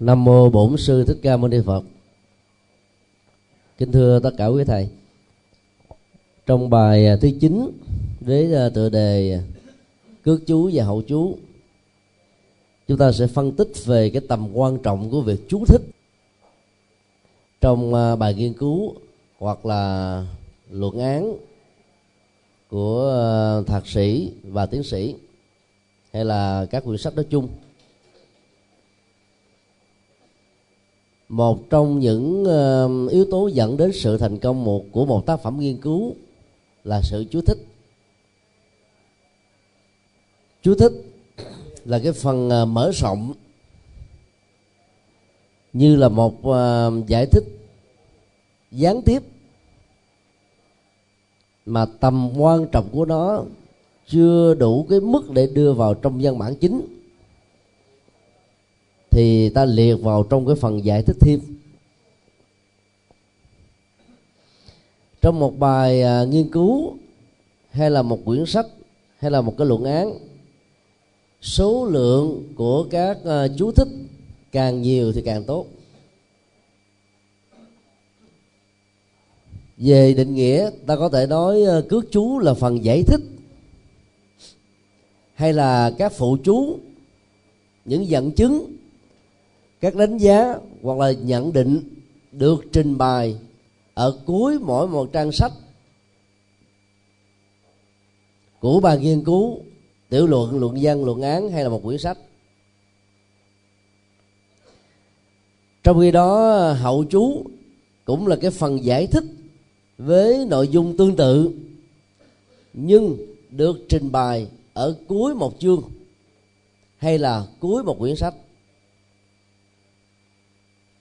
Nam mô Bổn sư Thích Ca Mâu Ni Phật. Kính thưa tất cả quý thầy. Trong bài à, thứ 9 với à, tựa đề à, cước chú và hậu chú, chúng ta sẽ phân tích về cái tầm quan trọng của việc chú thích trong bài nghiên cứu hoặc là luận án của thạc sĩ và tiến sĩ hay là các quyển sách nói chung một trong những yếu tố dẫn đến sự thành công một của một tác phẩm nghiên cứu là sự chú thích. Chú thích là cái phần ờ, mở rộng như là một ờ, giải thích gián tiếp mà tầm quan trọng của nó chưa đủ cái mức để đưa vào trong văn bản chính thì ta liệt vào trong cái phần giải thích thêm. Trong một bài à, nghiên cứu hay là một quyển sách hay là một cái luận án số lượng của các à, chú thích càng nhiều thì càng tốt. Về định nghĩa ta có thể nói à, cước chú là phần giải thích hay là các phụ chú những dẫn chứng các đánh giá hoặc là nhận định được trình bày ở cuối mỗi một trang sách của bài nghiên cứu, tiểu luận luận văn, luận án hay là một quyển sách. Trong khi đó, hậu chú cũng là cái phần giải thích với nội dung tương tự, nhưng được trình bày ở cuối một chương hay là cuối một quyển sách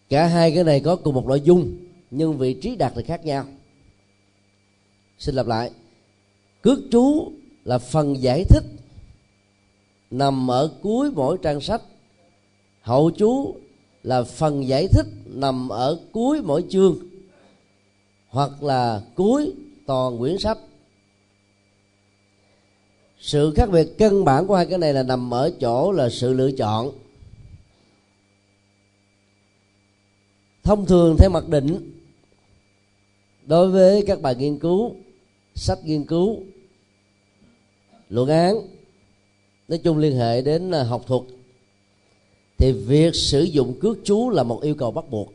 cả hai cái này có cùng một nội dung, nhưng vị trí đặt thì khác nhau. Xin lặp lại. Cước chú là phần giải thích nằm ở cuối mỗi trang sách. Hậu chú là phần giải thích nằm ở cuối mỗi chương, hoặc là cuối toàn quyển sách. Sự khác biệt căn bản của hai cái này là nằm ở chỗ là sự lựa chọn. Thông thường theo mặc định, đối với các bài nghiên cứu, sách nghiên cứu, luận án, nói chung liên hệ đến à, học thuật, thì việc sử dụng cước chú là một yêu cầu bắt buộc.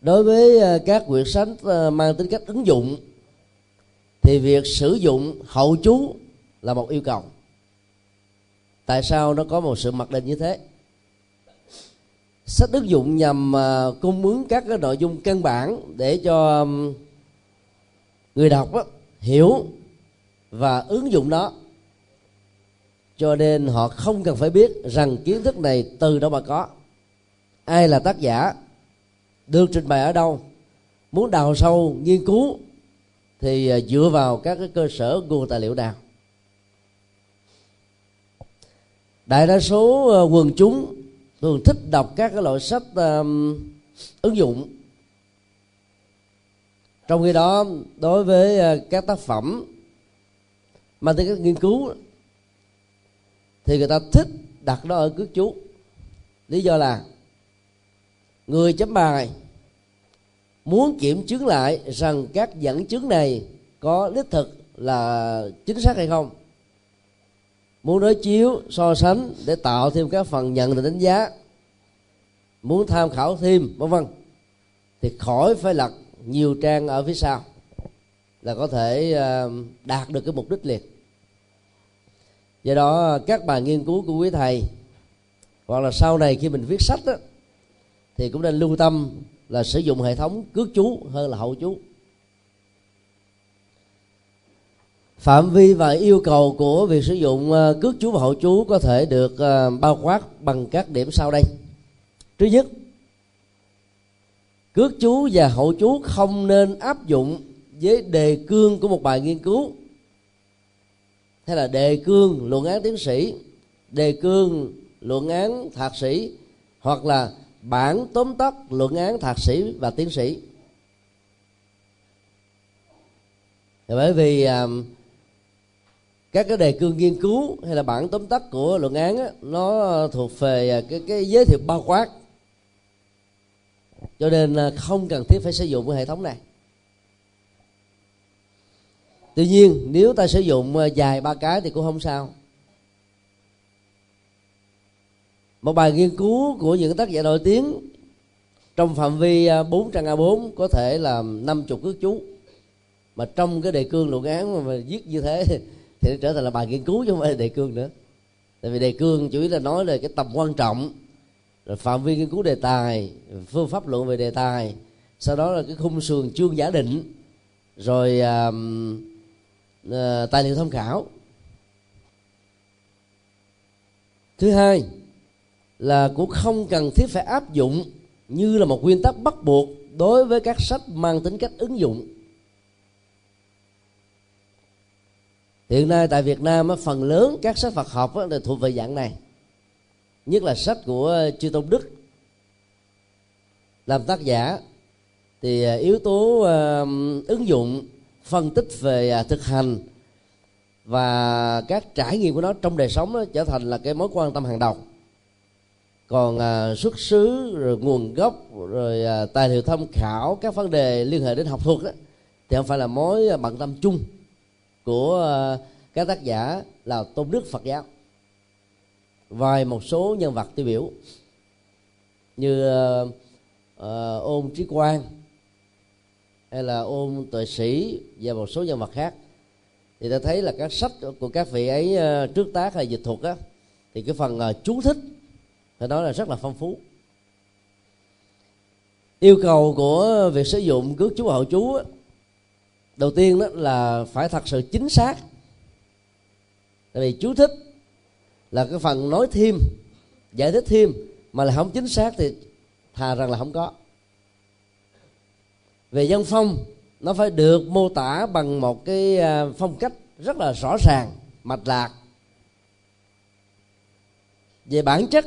Đối với à, các quyển sách à, mang tính cách ứng dụng, thì việc sử dụng hậu chú là một yêu cầu. Tại sao nó có một sự mặc định như thế? Sách ứng dụng nhằm à, cung ứng các cái nội dung căn bản để cho người đọc đó, hiểu và ứng dụng nó. Cho nên họ không cần phải biết rằng kiến thức này từ đâu mà có. Ai là tác giả? Được trình bày ở đâu? Muốn đào sâu nghiên cứu thì à, dựa vào các cái cơ sở nguồn tài liệu nào? Đại đa số à, quần chúng thường thích đọc các cái loại sách um, ứng dụng. Trong khi đó đối với uh, các tác phẩm mà tính cách nghiên cứu thì người ta thích đặt nó ở cước chú. Lý do là người chấm bài muốn kiểm chứng lại rằng các dẫn chứng này có đích thực là chính xác hay không muốn đối chiếu so sánh để tạo thêm các phần nhận định đánh giá. Muốn tham khảo thêm vân vân. Thì khỏi phải lật nhiều trang ở phía sau là có thể ờ, đạt được cái mục đích liền. Do đó các bài nghiên cứu của quý thầy hoặc là sau này khi mình viết sách đó, thì cũng nên lưu tâm là sử dụng hệ thống cước chú hơn là hậu chú. Phạm vi và yêu cầu của việc sử dụng ờ, cước chú và hậu chú có thể được ờ, bao quát bằng các điểm sau đây. Thứ nhất, cước chú và hậu chú không nên áp dụng với đề cương của một bài nghiên cứu, hay là đề cương luận án tiến sĩ, đề cương luận án thạc sĩ, hoặc là bản tóm tắt luận án thạc sĩ và tiến sĩ. Bởi vì các cái đề cương nghiên cứu hay là bản tóm tắt của luận án á, nó thuộc về à, cái cái giới thiệu bao quát. Cho nên à, không cần thiết phải sử dụng cái hệ thống này. Tuy nhiên nếu ta sử dụng à, dài ba cái thì cũng không sao. Một bài nghiên cứu của những tác giả nổi tiếng trong phạm vi 4 trang A4 có thể là 50 cước chú. Mà trong cái đề cương luận án mà, mà viết như thế thì nó trở thành là bài nghiên cứu chứ không phải là đề cương nữa. Tại vì đề cương chủ yếu là nói về cái tầm quan trọng rồi phạm vi nghiên cứu đề tài phương pháp luận về đề tài sau đó là cái khung sườn chương giả định rồi uh, tài liệu tham khảo. Thứ hai là cũng không cần thiết phải áp dụng như là một nguyên tắc bắt buộc đối với các sách mang tính cách ứng dụng. Hiện nay tại Việt Nam phần lớn các sách Phật học là thuộc về dạng này. Nhất là sách của chư tôn đức. Làm tác giả thì à, yếu tố à, ứng dụng phân tích về à, thực hành và các trải nghiệm của nó trong đời sống đó, trở thành là cái mối quan tâm hàng đầu. Còn xuất xứ rồi nguồn gốc rồi tài liệu tham khảo các vấn đề liên hệ đến học thuật đó, thì không phải là mối bận tâm chung của ờ, các tác giả là tôn đức phật giáo. Vài một số nhân vật tiêu biểu như uh, uh, ôn trí quang hay là ôn tuệ sĩ và một số nhân vật khác. Thì ta thấy là các sách của các vị ấy uh, trước tác hay dịch thuật á thì cái phần uh, chú thích phải nói là rất là phong phú. Yêu cầu của việc sử dụng cước chú hậu chú á, đầu tiên đó là phải thật sự chính xác. Tại vì chú thích là cái phần nói thêm, giải thích thêm, mà là không chính xác thì thà rằng là không có. Về dân phong, nó phải được mô tả bằng một cái à, phong cách rất là rõ ràng, mạch lạc. Về bản chất,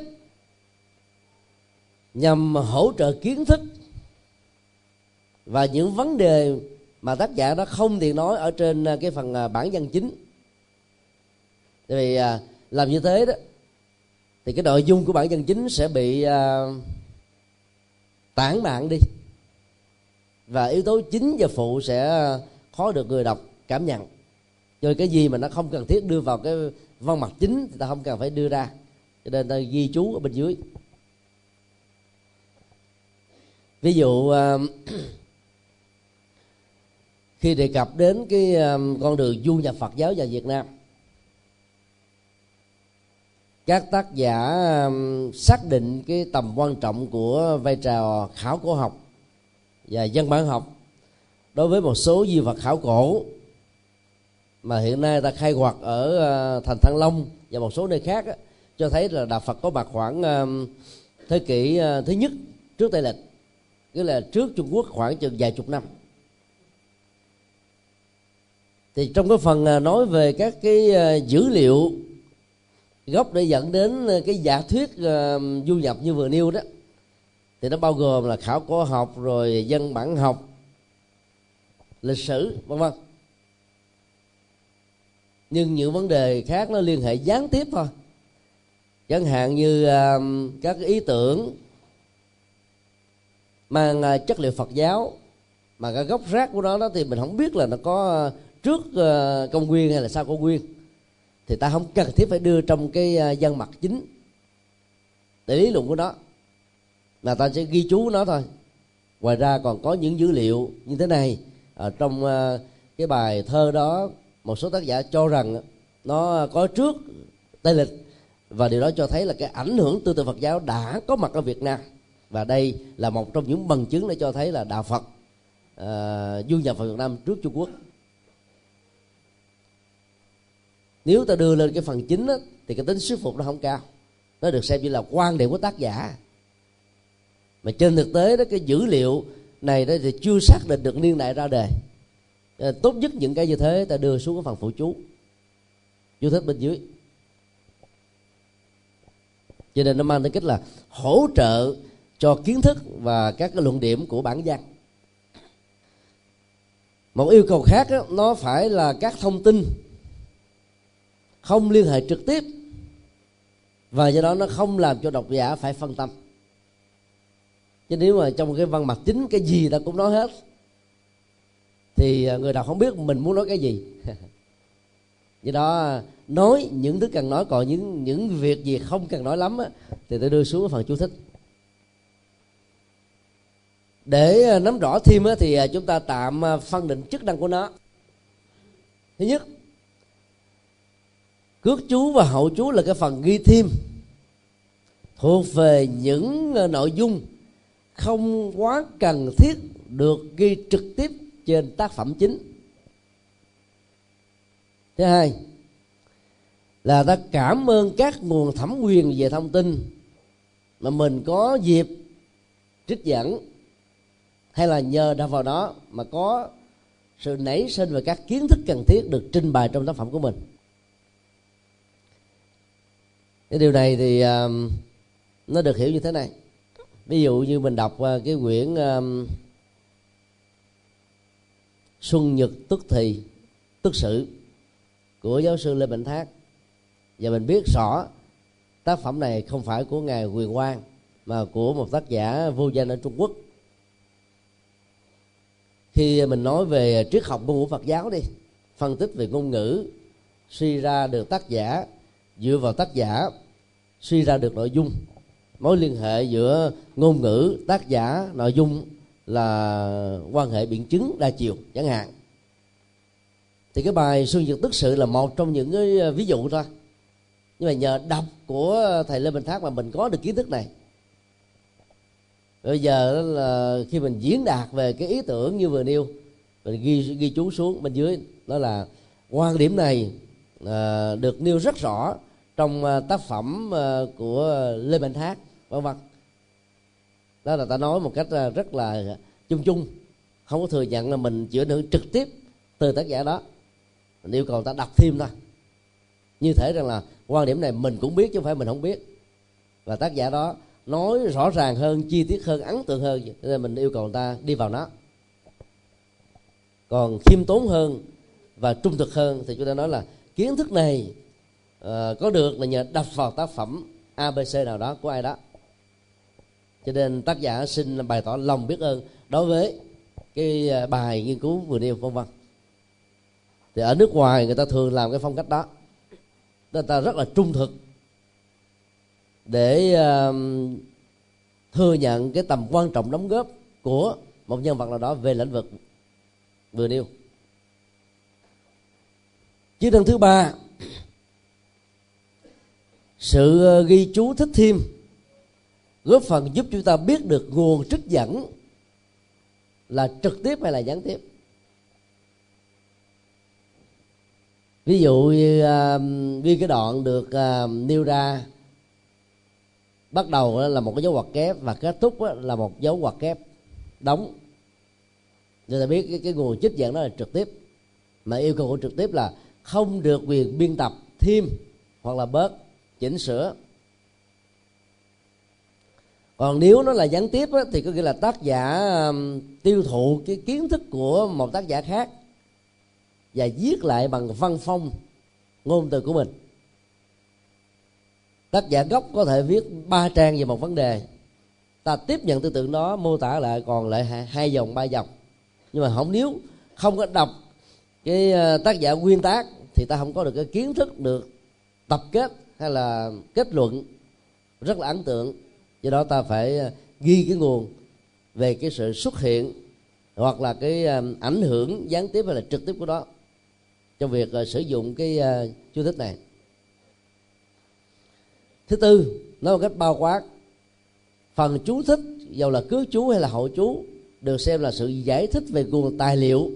nhằm hỗ trợ kiến thức và những vấn đề mà tác giả nó không tiện nói ở trên à, cái phần à, bản văn chính. Tại vì à, làm như thế đó, thì cái nội dung của bản văn chính sẽ bị tản mạn đi. Và yếu tố chính và phụ sẽ khó được người đọc cảm nhận. Rồi cái gì mà nó không cần thiết đưa vào cái văn mặt chính thì ta không cần phải đưa ra. Cho nên ta ghi chú ở bên dưới. Ví dụ khi đề cập đến cái um, con đường du nhập Phật giáo vào Việt Nam các tác giả um, xác định cái tầm quan trọng của vai trò khảo cổ học và dân bản học đối với một số di vật khảo cổ mà hiện nay ta khai quật ở uh, thành Thăng Long và một số nơi khác á, cho thấy là đạo Phật có mặt khoảng um, thế kỷ uh, thứ nhất trước Tây lịch tức là trước Trung Quốc khoảng chừng vài chục năm thì trong cái phần à, nói về các cái à, dữ liệu gốc để dẫn đến à, cái giả thuyết du nhập như vừa nêu đó, thì nó bao gồm là khảo cổ học, rồi dân bản học, lịch sử, vân vân. Nhưng những vấn đề khác nó liên hệ gián tiếp thôi. Chẳng hạn như các ý tưởng mang chất liệu Phật giáo, mà cái gốc rác của nó đó thì mình không biết là nó có trước ờ, công nguyên hay là sau công nguyên thì ta không cần thiết phải đưa trong cái ờ, văn mặt chính để lý luận của nó mà ta sẽ ghi chú nó thôi. Ngoài ra còn có những dữ liệu như thế này ở trong cái bài thơ đó một số tác giả cho rằng nó có trước tây lịch và điều đó cho thấy là cái ảnh hưởng tư tưởng Phật giáo đã có mặt ở Việt Nam. Và đây là một trong những bằng chứng để cho thấy là đạo Phật uh, du nhập vào Việt Nam trước Trung Quốc. Nếu ta đưa lên cái phần chính đó, thì cái tính thuyết phục nó không cao. Nó được xem như là quan điểm của tác giả. Mà trên thực tế đó cái dữ liệu này đó thì chưa xác định được niên đại ra đề. Tốt nhất những cái như thế ta đưa xuống cái phần phụ chú. Chú thích bên dưới. Cho nên nó mang tính cách là hỗ trợ cho kiến thức và các cái luận điểm của bản văn. Một yêu cầu khác đó, nó phải là các thông tin không liên hệ trực tiếp. Và do đó nó không làm cho độc giả phải phân tâm. Chứ nếu mà trong cái văn mặt chính cái gì ta cũng nói hết. Thì à, người đọc không biết mình muốn nói cái gì. Do đó à, nói những thứ cần nói còn những những việc gì không cần nói lắm á, thì tôi đưa xuống phần chú thích. Để à, nắm rõ thêm á, thì chúng ta tạm phân định chức năng của nó. Thứ nhất cước chú và hậu chú là cái phần ghi thêm. Thuộc về những ờ, nội dung không quá cần thiết được ghi trực tiếp trên tác phẩm chính. Thứ hai là ta cảm ơn các nguồn thẩm quyền về thông tin mà mình có dịp trích dẫn hay là nhờ đã vào đó mà có sự nảy sinh về các kiến thức cần thiết được trình bày trong tác phẩm của mình cái điều này thì uh, nó được hiểu như thế này. Ví dụ như mình đọc uh, cái quyển uh, xuân nhật tức thì tức sự của giáo sư lê bình thác. Và mình biết rõ tác phẩm này không phải của ngài quyền quang mà của một tác giả vô danh ở trung quốc. Khi mình nói về triết học ngôn ngữ phật giáo đi phân tích về ngôn ngữ suy ra được tác giả dựa vào tác giả suy ra được nội dung. Mối liên hệ giữa ngôn ngữ tác giả nội dung là quan hệ biện chứng đa chiều chẳng hạn. Thì cái bài xuân dược tức sự là một trong những cái ờ, ví dụ thôi. Nhưng mà nhờ đọc của thầy lê minh thác mà mình có được kiến thức này. Bây giờ là khi mình diễn đạt về cái ý tưởng như vừa nêu mình ghi ghi chú xuống bên dưới đó là quan điểm này à, được nêu rất rõ trong ờ, tác phẩm ờ, của lê mạnh thác, vân vân. Đó là ta nói một cách ờ, rất là chung chung. Không có thừa nhận là mình chữa ảnh hưởng trực tiếp từ tác giả đó. Mình yêu cầu ta đọc thêm thôi. Như thể rằng là quan điểm này mình cũng biết chứ không phải mình không biết. Và tác giả đó nói rõ ràng hơn, chi tiết hơn, ấn tượng hơn. Nên mình yêu cầu người ta đi vào nó. Còn khiêm tốn hơn và trung thực hơn thì chúng ta nói là kiến thức này Ờ, có được là nhờ đọc vào tác phẩm abc nào đó của ai đó. Cho nên tác giả xin bày tỏ lòng biết ơn đối với cái ờ, bài nghiên cứu vừa nêu vân vân. Thì ở nước ngoài người ta thường làm cái phong cách đó. Người ta rất là trung thực. Để uh, thừa nhận cái tầm quan trọng đóng góp của một nhân vật nào đó về lĩnh vực vừa nêu. Chức năng thứ ba sự ờ, ghi chú thích thêm góp phần giúp chúng ta biết được nguồn trích dẫn là trực tiếp hay là gián tiếp. Ví dụ như uh, cái đoạn được uh, nêu ra bắt đầu là một cái dấu ngoặc kép và kết thúc là một dấu ngoặc kép đóng. Người ta biết cái, cái nguồn trích dẫn đó là trực tiếp mà yêu cầu của trực tiếp là không được quyền biên tập thêm hoặc là bớt chỉnh sửa. Còn nếu nó là gián tiếp á, thì có nghĩa là tác giả um, tiêu thụ cái kiến thức của một tác giả khác và viết lại bằng văn phong ngôn từ của mình. Tác giả gốc có thể viết ba trang về một vấn đề. Ta tiếp nhận tư tưởng đó mô tả lại còn lại hai, hai dòng ba dòng. Nhưng mà không nếu không có đọc cái ờ, tác giả nguyên tác thì ta không có được cái kiến thức được tập kết hay là kết luận rất là ấn tượng. Do đó ta phải ờ, ghi cái nguồn về cái sự xuất hiện hoặc là cái ờ, ảnh hưởng gián tiếp hay là trực tiếp của đó trong việc ờ, sử dụng cái chú thích này. Thứ tư, nói một cách bao quát, phần chú thích dầu là cứ chú hay là hậu chú, được xem là sự giải thích về nguồn tài liệu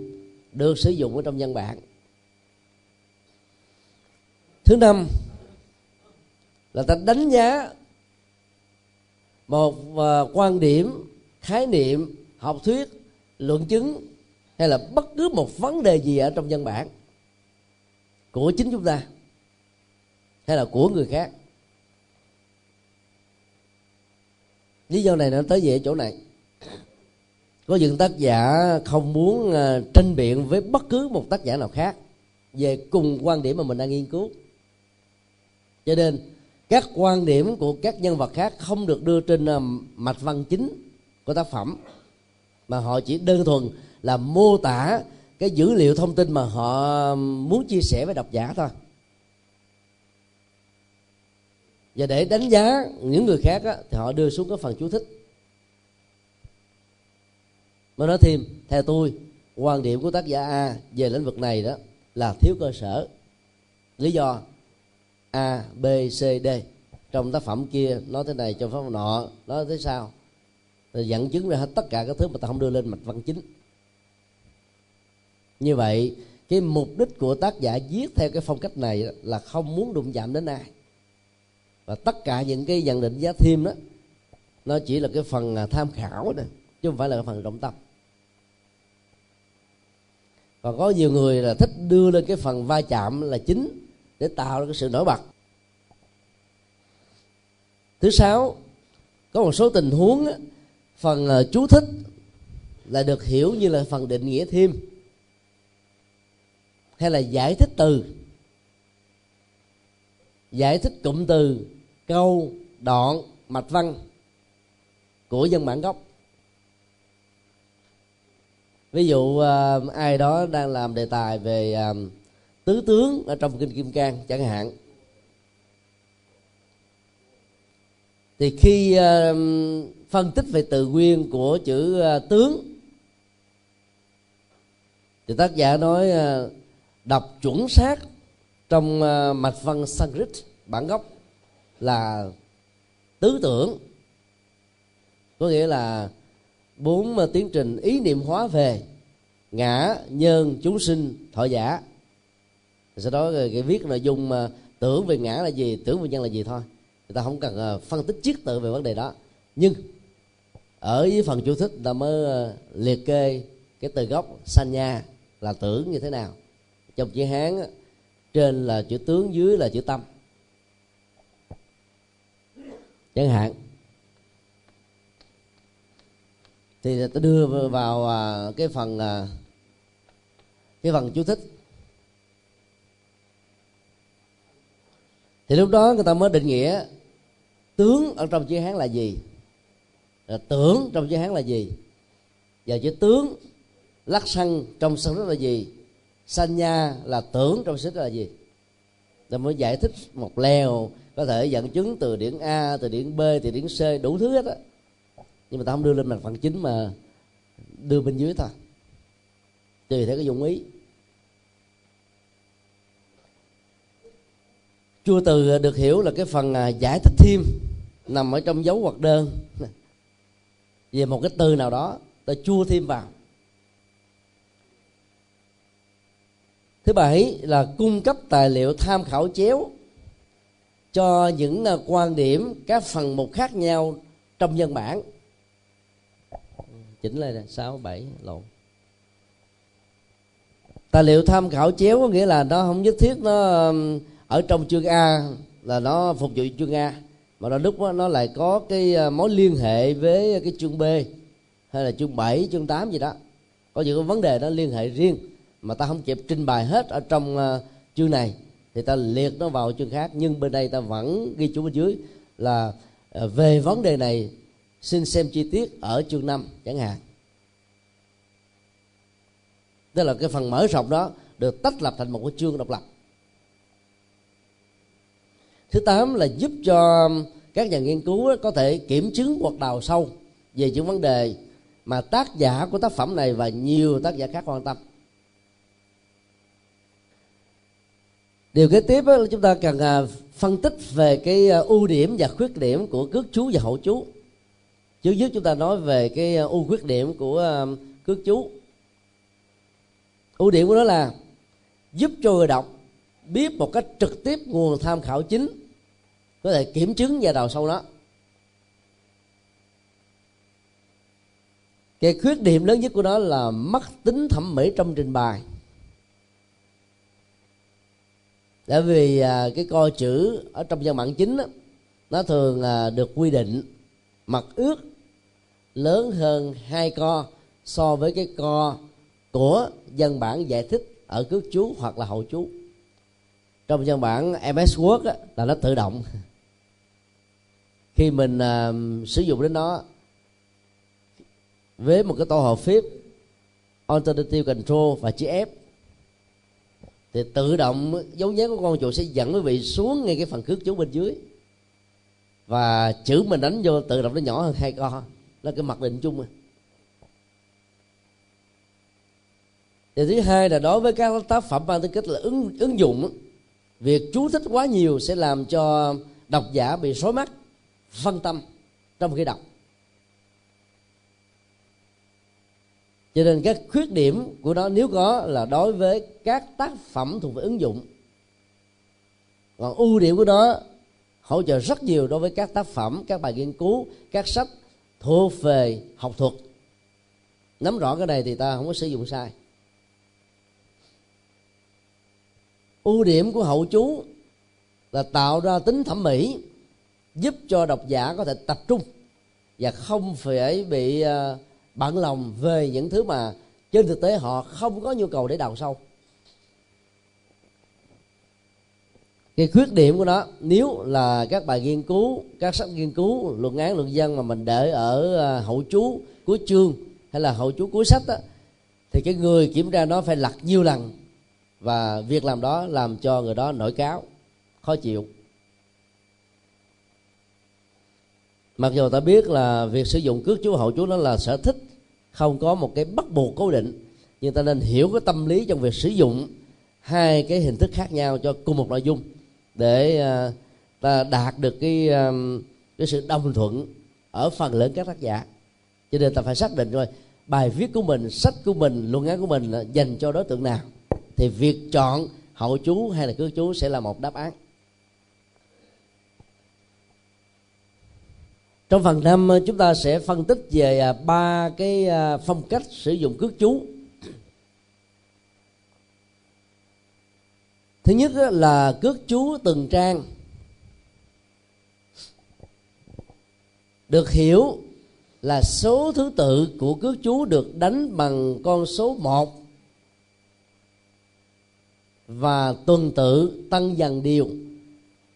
được sử dụng ở trong văn bản. Thứ năm là ta đánh giá một à, quan điểm, khái niệm, học thuyết, luận chứng hay là bất cứ một vấn đề gì ở trong văn bản của chính chúng ta hay là của người khác. Lý do này nó tới về chỗ này. Có những tác giả không muốn à, tranh biện với bất cứ một tác giả nào khác về cùng quan điểm mà mình đang nghiên cứu. Cho nên các quan điểm của các nhân vật khác không được đưa trên à, mạch văn chính của tác phẩm. Mà họ chỉ đơn thuần là mô tả cái dữ liệu thông tin mà họ muốn chia sẻ với độc giả thôi. Và để đánh giá những người khác á, thì họ đưa xuống cái phần chú thích. Mà nói thêm theo tôi quan điểm của tác giả a về lĩnh vực này đó là thiếu cơ sở. Lý do a, b, c, d. Trong tác phẩm kia, nói thế này trong pháp nọ, nói thế sao? Rồi dẫn chứng ra hết tất cả các thứ mà ta không đưa lên mạch văn chính. Như vậy, cái mục đích của tác giả viết theo cái phong cách này là không muốn đụng chạm đến ai. Và tất cả những cái nhận định giá thêm đó, nó chỉ là cái phần à, tham khảo này chứ không phải là cái phần trọng tâm. Và có nhiều người là thích đưa lên cái phần va chạm là chính để tạo ra cái sự nổi bật. Thứ sáu, có một số tình huống phần ờ, chú thích là được hiểu như là phần định nghĩa thêm, hay là giải thích từ. Giải thích cụm từ, câu, đoạn, mạch văn của dân bản gốc. Ví dụ ờ, ai đó đang làm đề tài về ờ, tứ tướng ở trong kinh kim cang chẳng hạn. Thì khi ờ, phân tích về từ nguyên của chữ ờ, tướng, thì tác giả nói ờ, đọc chuẩn xác trong mạch văn Sanskrit, bản gốc là tứ tưởng. Có nghĩa là bốn tiến trình ý niệm hóa về ngã, nhân, chúng sinh, thọ giả sau đó cái viết nội dung mà tưởng về ngã là gì, tưởng về nhân là gì thôi. Người ta không cần ờ, phân tích chiết tự về vấn đề đó. Nhưng, ở với phần chú thích ta mới ờ, liệt kê cái từ gốc sanya là tưởng như thế nào. Trong chữ hán trên là chữ tướng, dưới là chữ tâm. Chẳng hạn, thì ta đưa vào ờ, cái phần cái phần chú thích. Thì lúc đó người ta mới định nghĩa tướng ở trong chữ hán là gì. Là tưởng trong chữ hán là gì. Và chữ tướng, lắc săn trong sân rất là gì. Sanh nha là tưởng trong sách là gì. Ta mới giải thích một leo có thể dẫn chứng từ điển a, từ điển b, từ điển c, đủ thứ hết á. Nhưng mà ta không đưa lên mặt phần chính mà đưa bên dưới thôi. Tùy theo cái dụng ý. Chua từ được hiểu là cái phần à, giải thích thêm nằm ở trong dấu hoặc đơn. Về một cái từ nào đó, ta chua thêm vào. Thứ bảy là cung cấp tài liệu tham khảo chéo cho những à, quan điểm các phần mục khác nhau trong nhân bản. Chỉnh lại sáu, bảy, lộn. Tài liệu tham khảo chéo có nghĩa là nó không nhất thiết nó ở trong chương a là nó phục vụ chương a mà đôi lúc đó, nó lại có cái ờ, mối liên hệ với cái chương b hay là chương 7, chương 8 gì đó. Có những cái vấn đề nó liên hệ riêng mà ta không kịp trình bày hết ở trong ờ, chương này thì ta liệt nó vào chương khác. Nhưng bên đây ta vẫn ghi chú bên dưới là ờ, về vấn đề này xin xem chi tiết ở chương 5 chẳng hạn. Tức là cái phần mở rộng đó được tách lập thành một cái chương độc lập thứ tám là giúp cho các nhà nghiên cứu có thể kiểm chứng hoặc đào sâu về những vấn đề mà tác giả của tác phẩm này và nhiều tác giả khác quan tâm. Điều kế tiếp là chúng ta cần à, phân tích về cái à, ưu điểm và khuyết điểm của cước chú và hậu chú. Trước nhất chúng ta nói về cái à, ưu khuyết điểm của cước chú. Ưu điểm của nó là giúp cho người đọc biết một cách trực tiếp nguồn tham khảo chính có thể kiểm chứng và đào sâu nó cái khuyết điểm lớn nhất của nó là mất tính thẩm mỹ trong trình bày. Bởi vì à, cái co chữ ở trong văn bản chính đó, nó thường à, được quy định mặt ước lớn hơn hai co so với cái co của văn bản giải thích ở cước chú hoặc là hậu chú. Trong văn bản MS Word á, là nó tự động. khi mình uh, sử dụng đến nó với một cái tổ hợp phím alternative control và chữ F thì tự động dấu nhấn của con chuột sẽ dẫn quý vị xuống ngay cái phần cước chú bên dưới. Và chữ mình đánh vô tự động nó nhỏ hơn hai con là cái mặc định chung điều thứ hai là đối với các tác phẩm mang tính cách là ứng ứng dụng việc chú thích quá nhiều sẽ làm cho độc giả bị rối mắt phân tâm trong khi đọc. Cho nên các khuyết điểm của nó nếu có là đối với các tác phẩm thuộc về ứng dụng. Còn ưu điểm của nó, hỗ trợ rất nhiều đối với các tác phẩm, các bài nghiên cứu, các sách thuộc về học thuật. Nắm rõ cái này thì ta không có sử dụng sai. Ưu điểm của hậu chú là tạo ra tính thẩm mỹ giúp cho độc giả có thể tập trung và không phải bị ờ, bận lòng về những thứ mà trên thực tế họ không có nhu cầu để đào sâu. Cái khuyết điểm của nó nếu là các bài nghiên cứu các sách nghiên cứu luận án luận dân mà mình để ở ờ, hậu chú cuối chương hay là hậu chú cuối sách đó, thì cái người kiểm tra nó phải lật nhiều lần và việc làm đó làm cho người đó nổi cáo khó chịu. Mặc dù ta biết là việc sử dụng cước chú hậu chú nó là sở thích, không có một cái bắt buộc cố định, nhưng ta nên hiểu cái tâm lý trong việc sử dụng hai cái hình thức khác nhau cho cùng một nội dung để à, ta đạt được cái à, cái sự đồng thuận ở phần lớn các tác giả. Cho nên ta phải xác định rồi, bài viết của mình, sách của mình, luận án của mình dành cho đối tượng nào, thì việc chọn hậu chú hay là cư chú sẽ là một đáp án. Trong phần năm ờ, chúng ta sẽ phân tích về à, ba cái à, phong cách sử dụng cước chú. Thứ nhất là cước chú từng trang. Được hiểu là số thứ tự của cước chú được đánh bằng con số 1 và tuần tự tăng dần đều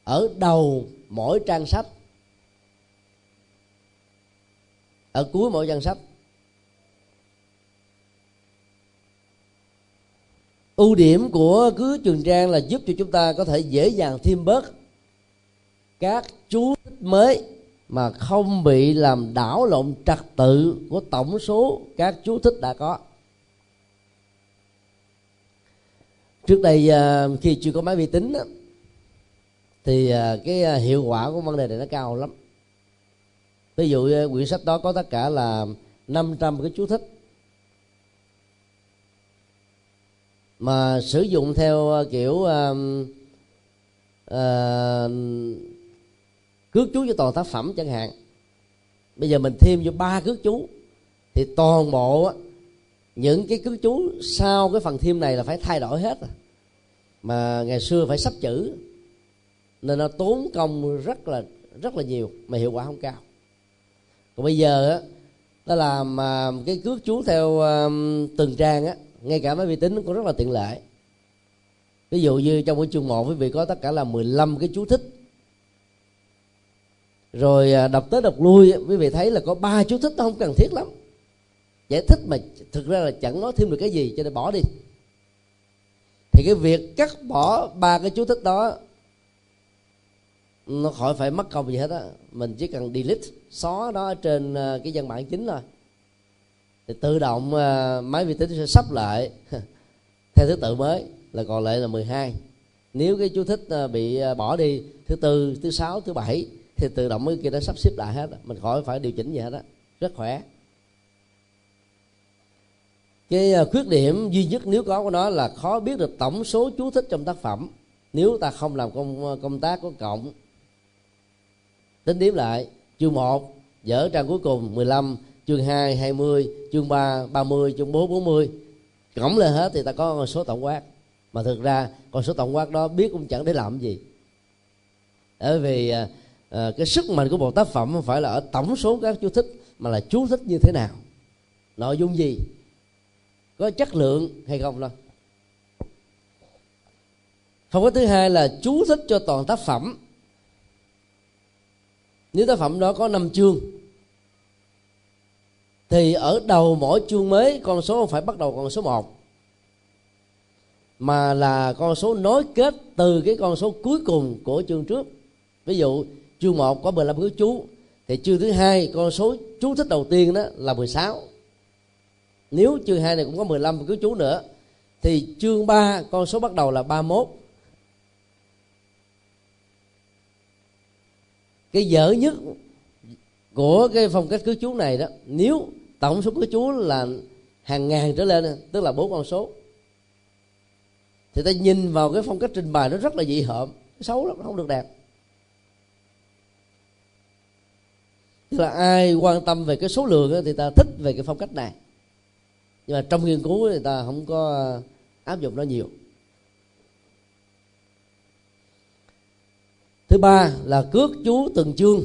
ở đầu mỗi trang sách. Ở cuối mỗi trang sách. Ưu điểm của cứ trường trang là giúp cho chúng ta có thể dễ dàng thêm bớt các chú thích mới mà không bị làm đảo lộn trật tự của tổng số các chú thích đã có. Trước đây à, khi chưa có máy vi tính thì à, cái à, hiệu quả của vấn đề này nó cao lắm ví dụ ờ, quyển sách đó có tất cả là 500 cái chú thích. Mà sử dụng theo ờ, kiểu uh, uh, cước chú cho toàn tác phẩm chẳng hạn. Bây giờ mình thêm vô ba cước chú thì toàn bộ những cái cước chú sau cái phần thêm này là phải thay đổi hết mà ngày xưa phải sắp chữ nên nó tốn công rất là rất là nhiều mà hiệu quả không cao còn bây giờ á nó làm cái cước chú theo um, từng trang á, ngay cả máy vi tính cũng rất là tiện lợi. Ví dụ như trong cái chương một, quý vị có tất cả là 15 cái chú thích. Rồi à, đọc tới đọc lui quý vị thấy là có ba chú thích nó không cần thiết lắm. Giải thích mà thực ra là chẳng nói thêm được cái gì, cho nên bỏ đi. Thì cái việc cắt bỏ ba cái chú thích đó nó khỏi phải mất công gì hết á. Mình chỉ cần delete xóa nó trên ờ, cái văn bản chính thôi. Thì tự động ờ, máy vi tính sẽ sắp lại. Theo thứ tự mới là còn lại là 12 nếu cái chú thích ờ, bị bỏ đi thứ tư, thứ sáu, thứ bảy thì tự động cái kia nó sắp xếp lại hết mình khỏi phải điều chỉnh gì hết á. Rất khỏe. Cái khuyết điểm duy nhất nếu có của nó là khó biết được tổng số chú thích trong tác phẩm. Nếu ta không làm công công tác của cộng tính điểm lại chương 1 dở trang cuối cùng 15 chương 2 20 chương 3 30 chương 4 40 cộng lên hết thì ta có con số tổng quát. Mà thực ra con số tổng quát đó biết cũng chẳng để làm gì. Bởi vì à, à, cái sức mạnh của một tác phẩm không phải là ở tổng số các chú thích mà là chú thích như thế nào. Nội dung gì? Có chất lượng hay không đâu không có thứ hai là chú thích cho toàn tác phẩm nếu tác phẩm đó có 5 chương, thì ở đầu mỗi chương mới con số không phải bắt đầu con số 1 mà là con số nối kết từ cái con số cuối cùng của chương trước. Ví dụ, chương 1 có 15 cứu chú, thì chương thứ hai con số chú thích đầu tiên đó là 16 nếu chương 2 này cũng có 15 cứu chú nữa, thì chương 3 con số bắt đầu là 31 cái dở nhất của cái phong cách cứu chú này đó, nếu tổng số cứu chú là hàng ngàn trở lên tức là bốn con số, thì ta nhìn vào cái phong cách trình bày nó rất là dị hợm xấu lắm không được đẹp. Tức là ai quan tâm về cái số lượng thì ta thích về cái phong cách này. Nhưng mà trong nghiên cứu thì ta không có áp dụng nó nhiều. Thứ ba là cước chú từng chương.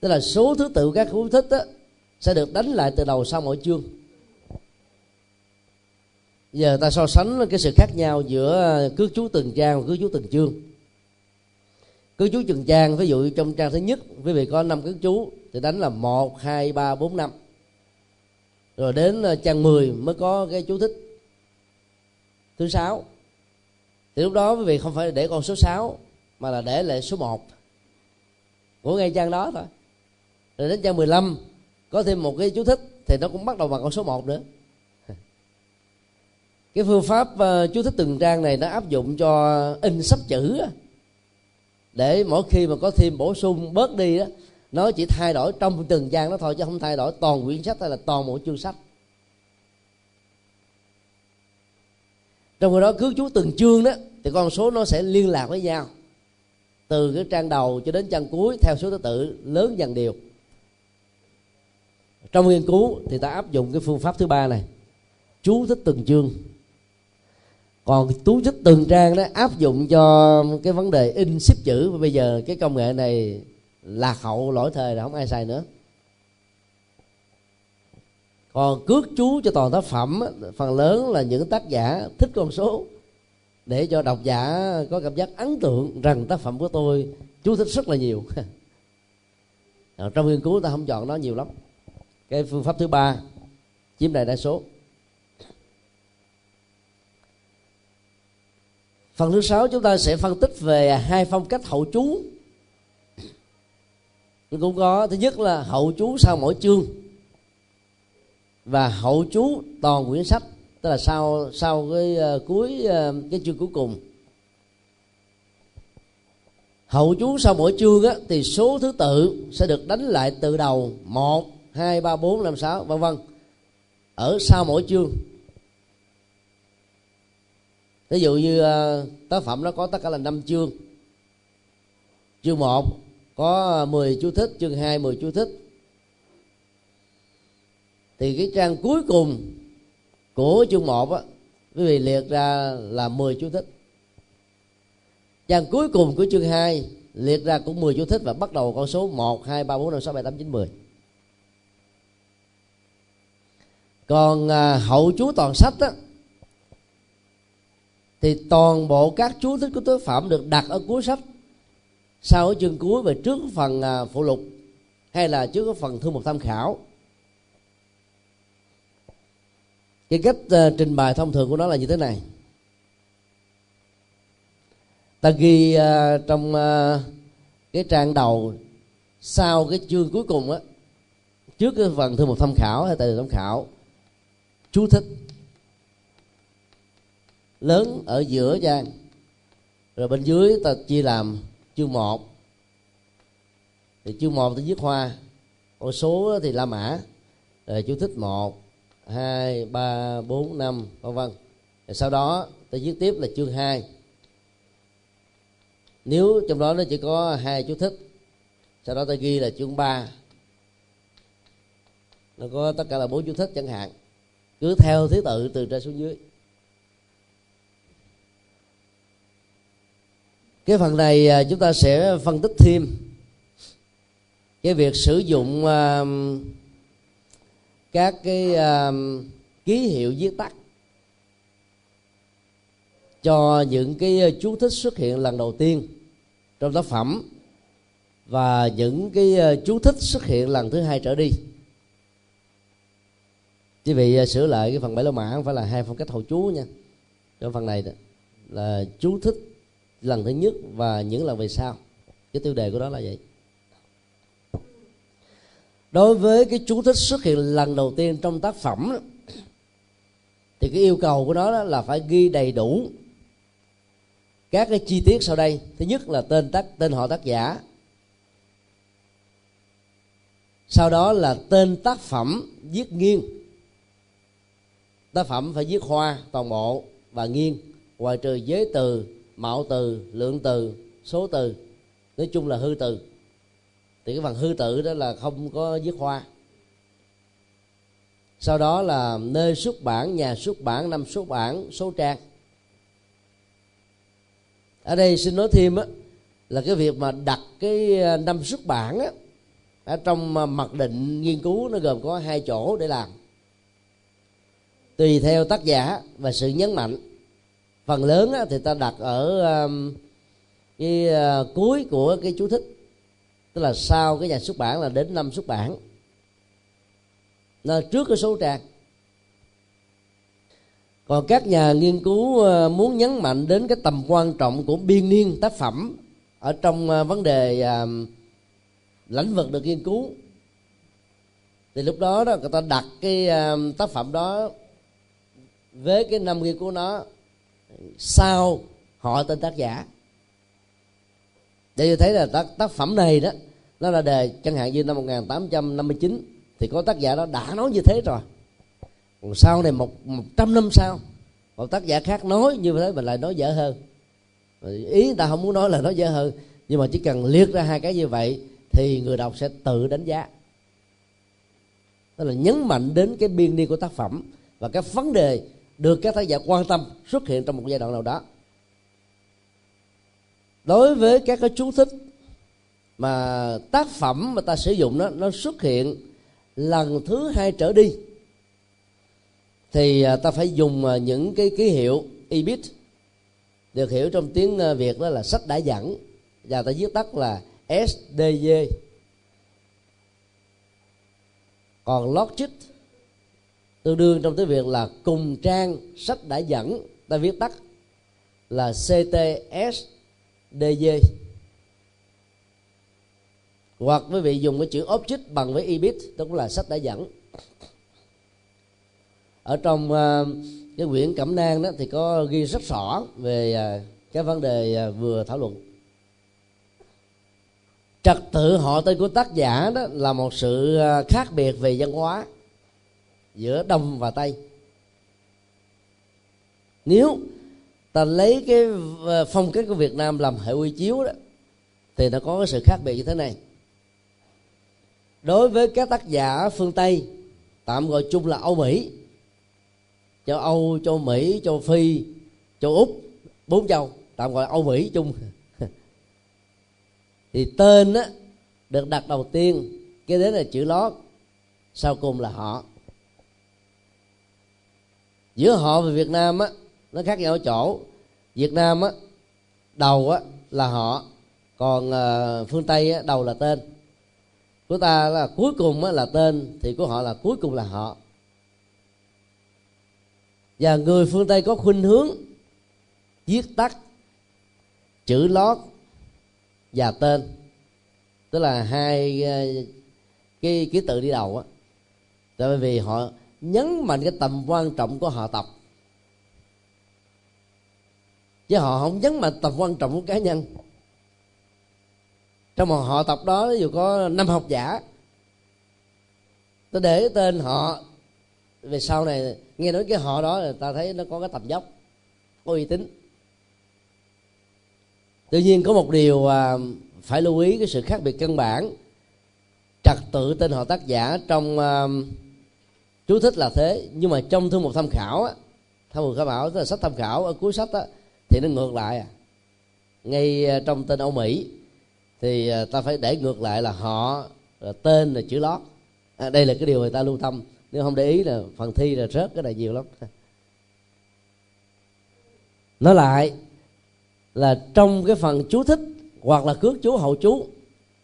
Tức là số thứ tự các chú thích đó, sẽ được đánh lại từ đầu sau mỗi chương. Giờ ta so sánh cái sự khác nhau giữa à, cước chú từng trang và cước chú từng chương. Cước chú từng trang ví dụ trong trang thứ nhất quý vị có năm cước chú thì đánh là một hai ba bốn năm. Rồi đến à, trang 10 mới có cái chú thích. Thứ sáu. Thì lúc đó quý vị không phải để con số 6 mà là để lại số 1 của ngay trang đó thôi. Rồi đến trang 15 có thêm một cái chú thích thì nó cũng bắt đầu bằng con số 1 nữa. Cái phương pháp uh, chú thích từng trang này nó áp dụng cho in sắp chữ để mỗi khi mà có thêm bổ sung bớt đi đó nó chỉ thay đổi trong từng trang đó thôi chứ không thay đổi toàn quyển sách hay là toàn một chương sách. Trong khi đó cứ chú từng chương đó thì con số nó sẽ liên lạc với nhau từ cái trang đầu cho đến trang cuối theo số thứ tự lớn dần đều. Trong nghiên cứu thì ta áp dụng cái phương pháp thứ ba này, chú thích từng chương. Còn chú thích từng trang đó áp dụng cho cái vấn đề in ship chữ. Và bây giờ cái công nghệ này lạc hậu lỗi thời là không ai xài nữa. Còn cước chú cho toàn tác phẩm phần lớn là những tác giả thích con số để cho độc giả có cảm giác ấn tượng rằng tác phẩm của tôi, chú thích rất là nhiều. Trong nghiên cứu ta không chọn nó nhiều lắm. Cái phương pháp thứ ba, chiếm đại đa số. Phần thứ sáu chúng ta sẽ phân tích về hai phong cách hậu chú. Cũng có, thứ nhất là hậu chú sau mỗi chương và hậu chú toàn quyển sách tức là sau sau cái uh, cuối uh, cái chương cuối cùng. Hậu chú sau mỗi chương á, thì số thứ tự sẽ được đánh lại từ đầu. Một hai ba bốn năm sáu vân vân. Ở sau mỗi chương. Ví dụ như uh, tác phẩm nó có tất cả là năm chương. Chương 1 có 10 chú thích. Chương 2 10 chú thích. Thì cái trang cuối cùng của chương một á quý vị liệt ra là 10 chú thích. Trang cuối cùng của chương 2 liệt ra cũng 10 chú thích và bắt đầu con số 1 2 3 4 5 6 7 8 9 10 còn à, hậu chú toàn sách á thì toàn bộ các chú thích của tác phẩm được đặt ở cuối sách. Sau ở chương cuối về trước phần à, phụ lục hay là trước phần thư mục tham khảo. Cái cách uh, trình bày thông thường của nó là như thế này. Ta ghi uh, trong uh, cái trang đầu sau cái chương cuối cùng á trước cái phần thư mục tham khảo hay tài liệu tham khảo chú thích. Lớn ở giữa trang rồi bên dưới ta chia làm chương 1 thì chương 1 ta viết hoa con số thì la mã rồi chú thích 1 2 3 4 5 vân vân. Sau đó ta viết tiếp là chương 2 nếu trong đó nó chỉ có hai chú thích sau đó ta ghi là chương 3 nó có tất cả là bốn chú thích chẳng hạn. Cứ theo thứ tự từ trên xuống dưới. Cái phần này à, chúng ta sẽ phân tích thêm. Cái việc sử dụng uh, các cái uh, ký hiệu viết tắt cho những cái ờ, chú thích xuất hiện lần đầu tiên trong tác phẩm và những cái ờ, chú thích xuất hiện lần thứ hai trở đi. Quý vị ờ, sửa lại cái phần bảy lô mã không phải là hai phong cách hậu chú nha. Trong phần này đó là chú thích lần thứ nhất và những lần về sau. Cái tiêu đề của đó là vậy đối với cái chú thích xuất hiện lần đầu tiên trong tác phẩm thì cái yêu cầu của nó là phải ghi đầy đủ các cái chi tiết sau đây. Thứ nhất là tên tác, tên họ tác giả. Sau đó là tên tác phẩm viết nghiêng. Tác phẩm phải viết hoa toàn bộ và nghiêng, ngoài trừ giới từ, mạo từ, lượng từ, số từ, nói chung là hư từ thì cái phần hư tự đó là không có viết hoa. Sau đó là nơi xuất bản nhà xuất bản năm xuất bản số trang. Ở đây xin nói thêm á là cái việc mà đặt cái à, năm xuất bản á ở trong à, mặc định nghiên cứu nó gồm có hai chỗ để làm. Tùy theo tác giả và sự nhấn mạnh. Phần lớn á, thì ta đặt ở um, cái uh, cuối của cái chú thích tức là sau cái nhà xuất bản là đến năm xuất bản. Là trước cái số trang còn các nhà nghiên cứu ờ, muốn nhấn mạnh đến cái tầm quan trọng của biên niên tác phẩm ở trong ờ, vấn đề ờ, lĩnh vực được nghiên cứu. Thì lúc đó đó, người ta đặt cái tác phẩm đó với cái năm nghiên cứu nó. Sau, họ tên tác giả để thấy là tác, tác phẩm này đó nó là đề chẳng hạn như năm 1859 thì có tác giả đó đã nói như thế rồi. Còn sau này một một trăm năm sau một tác giả khác nói như thế mình lại nói dở hơn. Ý người ta không muốn nói là nói dở hơn nhưng mà chỉ cần liệt ra hai cái như vậy thì người đọc sẽ tự đánh giá. Tức là nhấn mạnh đến cái biên niên của tác phẩm và các vấn đề được các tác giả quan tâm xuất hiện trong một giai đoạn nào đó đối với các cái chú thích mà tác phẩm mà ta sử dụng đó, nó xuất hiện lần thứ hai trở đi, thì à, ta phải dùng à, những cái ký hiệu ibit được hiểu trong tiếng à, việt đó là sách đã dẫn và ta viết tắt là sdg còn logic tương đương trong tiếng việt là cùng trang sách đã dẫn. Ta viết tắt là cts Dg hoặc quý vị dùng cái chữ object bằng với ibit đó cũng là sách đã dẫn. Ở trong uh, cái quyển cẩm nang đó thì có ghi rất rõ về uh, cái vấn đề uh, vừa thảo luận. Trật tự họ tên của tác giả đó là một sự khác biệt về văn hóa giữa đông và tây. Nếu ta lấy cái ờ, phong cách của việt nam làm hệ quy chiếu đó, thì nó có cái sự khác biệt như thế này. Đối với các tác giả phương tây, tạm gọi chung là âu mỹ. Châu âu, châu mỹ, châu phi, châu úc, bốn châu, tạm gọi âu mỹ chung. Thì tên á, được đặt đầu tiên, cái đến là chữ lót, sau cùng là họ. Giữa họ và việt nam á nó khác nhau ở chỗ việt nam á đầu á là họ còn uh, phương tây á, đầu là tên. Của ta là cuối cùng á là tên thì của họ là cuối cùng là họ. Và người phương tây có khuynh hướng viết tắt chữ lót và tên. Tức là hai ờ, cái ký tự đi đầu á. Tại vì họ nhấn mạnh cái tầm quan trọng của họ tộc chứ họ không nhấn mạnh tầm quan trọng của cá nhân. Trong một họ tập đó dù có năm học giả tôi để tên họ về sau này nghe nói cái họ đó là ta thấy nó có cái tầm dốc có uy tín. Tuy nhiên có một điều à, phải lưu ý cái sự khác biệt căn bản trật tự tên họ tác giả trong um, chú thích là thế. Nhưng mà trong thư mục tham khảo á thư mục tham khảo tức là sách tham khảo ở cuối sách á thì nó ngược lại à. Ngay à, trong tên Âu Mỹ thì à, ta phải để ngược lại là họ là tên là chữ lót. À, đây là cái điều người ta lưu tâm. Nếu không để ý là phần thi là rớt cái này nhiều lắm. Nói lại là trong cái phần chú thích hoặc là cước chú hậu chú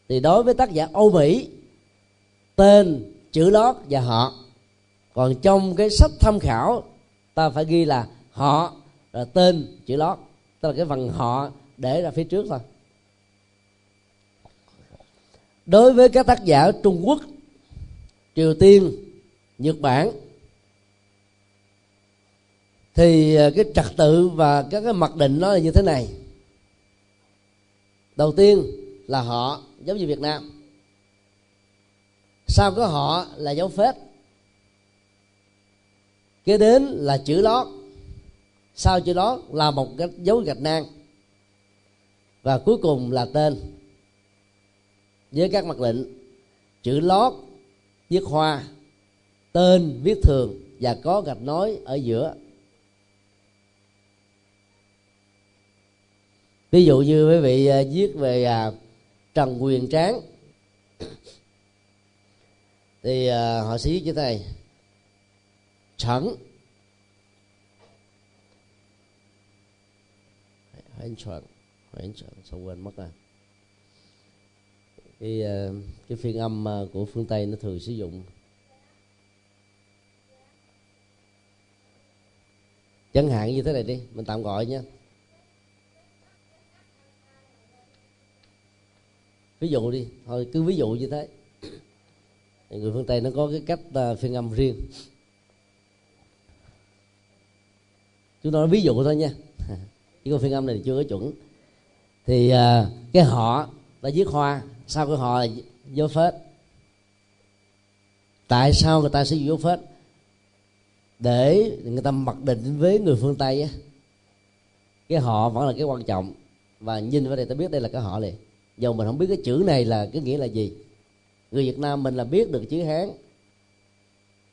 thì đối với tác giả Âu Mỹ tên chữ lót và họ. Còn trong cái sách tham khảo ta phải ghi là họ rồi tên chữ lót, tức là cái phần họ để ra phía trước thôi. Đối với các tác giả trung quốc, triều tiên, nhật bản, thì ờ, cái trật tự và các cái mặc định nó là như thế này. Đầu tiên là họ giống như việt nam. Sau có họ là dấu phết kế đến là chữ lót sau chữ đó là một cái dấu gạch ngang và cuối cùng là tên. Với các mặc định chữ lót viết hoa tên viết thường và có gạch nối ở giữa. Ví dụ như quý vị à, viết về à, trần quyền tráng. Thì à, họ sẽ viết như thế này. Anh soạn chuẩn anh chuẩn sao quên mất à cái ờ, cái phiên âm ờ, của phương tây nó thường sử dụng. Chẳng hạn như thế này đi, mình tạm gọi nhé ví dụ đi, thôi cứ ví dụ như thế. Người phương tây nó có cái cách ờ, phiên âm riêng. Chúng nói ví dụ thôi nha chứ có phiên âm này thì chưa có chuẩn. Thì uh, cái họ đã viết hoa sau cái họ là dấu phết tại sao người ta sử dụng dấu phết để người ta mặc định với người phương tây á cái họ vẫn là cái quan trọng. Và nhìn vào đây ta biết đây là cái họ liền. Dầu mình không biết cái chữ này là cái nghĩa là gì. Người việt nam mình là biết được chữ hán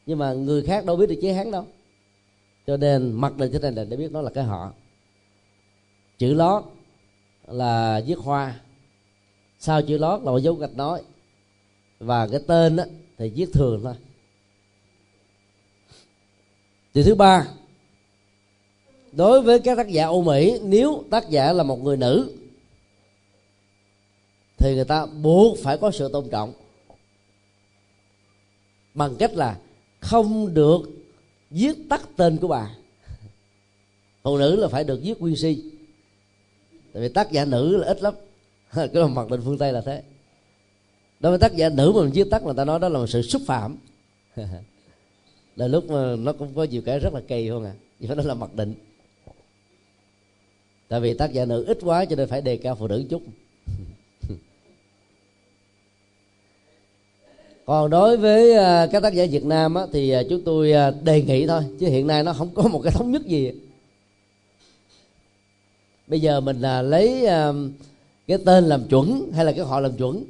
nhưng mà người khác đâu biết được chữ hán đâu. Cho nên mặc định thế này là để biết nó là cái họ chữ lót là viết hoa. Sau chữ lót là dấu gạch nói. Và cái tên đó thì viết thường thôi. Điều thứ ba. Đối với các tác giả Âu Mỹ, nếu tác giả là một người nữ, thì người ta buộc phải có sự tôn trọng. Bằng cách là không được viết tắt tên của bà. Phụ nữ là phải được viết nguyên si tại vì tác giả nữ là ít lắm. Cái mặc định phương tây là thế. Đối với tác giả nữ mà mình viết tắt người ta nói đó là một sự xúc phạm. Là lúc mà nó cũng có nhiều cái rất là kỳ không à vì đó là mặc định. Tại vì tác giả nữ ít quá cho nên phải đề cao phụ nữ chút. Còn đối với à, các tác giả Việt Nam á, thì à, chúng tôi à, đề nghị thôi. Chứ hiện nay nó không có một cái thống nhất gì bây giờ mình là lấy um, cái tên làm chuẩn hay là cái họ làm chuẩn?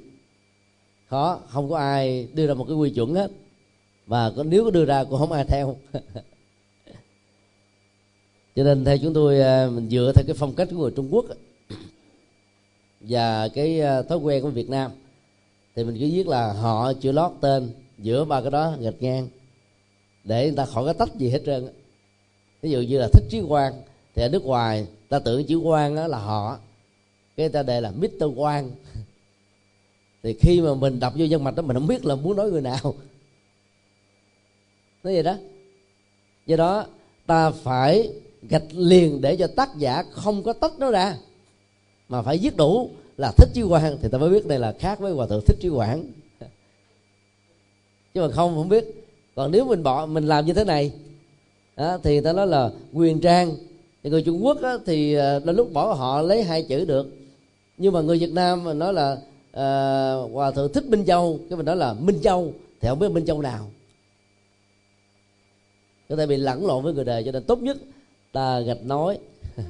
Khó, không có ai đưa ra một cái quy chuẩn hết. Và có, nếu có đưa ra cũng không ai theo. Cho nên theo chúng tôi uh, mình dựa theo cái phong cách của người Trung Quốc và cái uh, thói quen của Việt Nam, thì mình cứ viết là họ chữ lót tên giữa ba cái đó gạch ngang để người ta khỏi có tách gì hết trơn ví dụ như là thích trí Quang thì ở nước ngoài ta tưởng chữ quan đó là họ. Cái ta đề là Mr. quan thì khi mà mình đọc vô dân mạch đó mình không biết là muốn nói người nào. Nói vậy đó. Do đó ta phải gạch liền để cho tác giả không có tách nó ra mà phải viết đủ là thích chí quan thì ta mới biết đây là khác với hòa thượng thích chí quảng. Chứ mà không không biết. Còn nếu mình bỏ mình làm như thế này đó, thì ta nói là quyền trang thì người trung quốc á, thì ờ, đến lúc bỏ họ lấy hai chữ được. Nhưng mà người việt nam mà nói là à, hòa thượng thích minh châu cái mình nói là minh châu thì không biết minh châu nào. Có thể bị lẫn lộn với người đời cho nên tốt nhất ta gạch nói.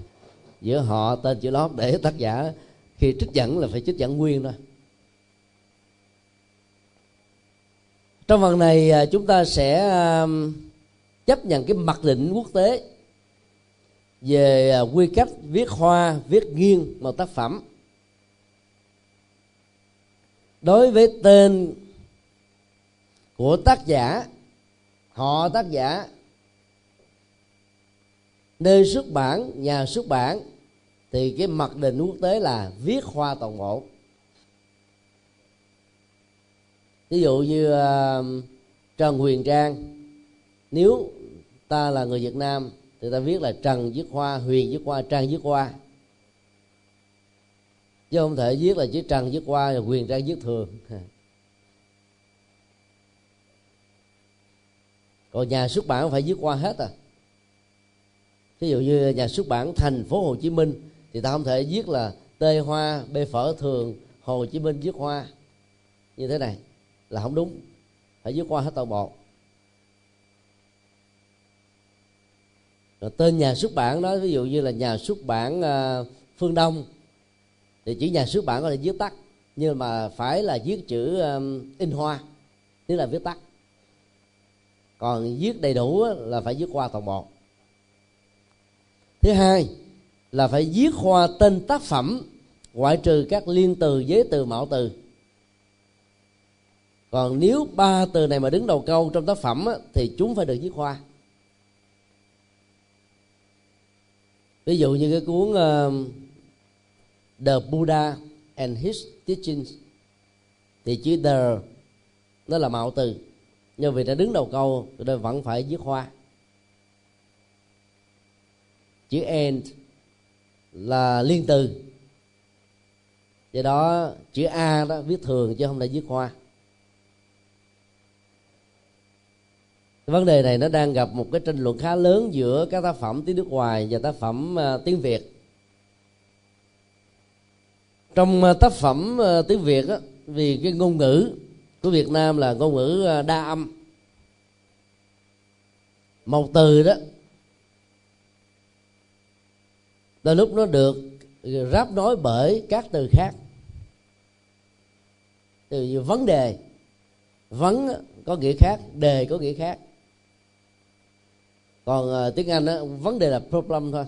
Giữa họ tên chữ lót để tác giả khi trích dẫn là phải trích dẫn nguyên thôi. Trong phần này ờ, chúng ta sẽ chấp nhận cái mặc định quốc tế về à, quy cách viết hoa viết nghiêng một tác phẩm. Đối với tên của tác giả họ tác giả nơi xuất bản nhà xuất bản thì cái mặc định quốc tế là viết hoa toàn bộ. Ví dụ như uh, trần huyền trang nếu ta là người việt nam thì ta viết là trần viết hoa, huyền viết hoa, trang viết hoa. Chứ không thể viết là chữ trần viết hoa rồi huyền trang viết thường. Còn nhà xuất bản phải viết qua hết à. Ví dụ như nhà xuất bản thành phố Hồ Chí Minh thì ta không thể viết là tê hoa, bê phở thường, Hồ Chí Minh viết hoa. Như thế này là không đúng. Phải viết qua hết toàn bộ. Rồi tên nhà xuất bản đó ví dụ như là nhà xuất bản uh, phương đông thì chữ nhà xuất bản có thể viết tắt nhưng mà phải là viết chữ um, in hoa tức là viết tắt. Còn viết đầy đủ là phải viết qua toàn bộ. Thứ hai là phải viết hoa tên tác phẩm ngoại trừ các liên từ giới từ mạo từ. Còn nếu ba từ này mà đứng đầu câu trong tác phẩm á, thì chúng phải được viết hoa. Ví dụ như cái cuốn uh, The Buddha and His Teachings thì chữ the nó là mạo từ nhưng vì đã đứng đầu câu cho nên vẫn phải viết hoa. chữ and là liên từ do đó chữ a đó viết thường chứ không phải viết hoa cái vấn đề này nó đang gặp một cái tranh luận khá lớn giữa các tác phẩm tiếng nước ngoài và tác phẩm ờ, tiếng việt. Trong ờ, tác phẩm ờ, tiếng việt á, vì cái ngôn ngữ của việt nam là ngôn ngữ đa âm. Một từ đó đôi lúc nó được ráp nối bởi các từ khác. Từ như vấn đề vấn có nghĩa khác đề có nghĩa khác còn uh, tiếng anh á vấn đề là problem thôi.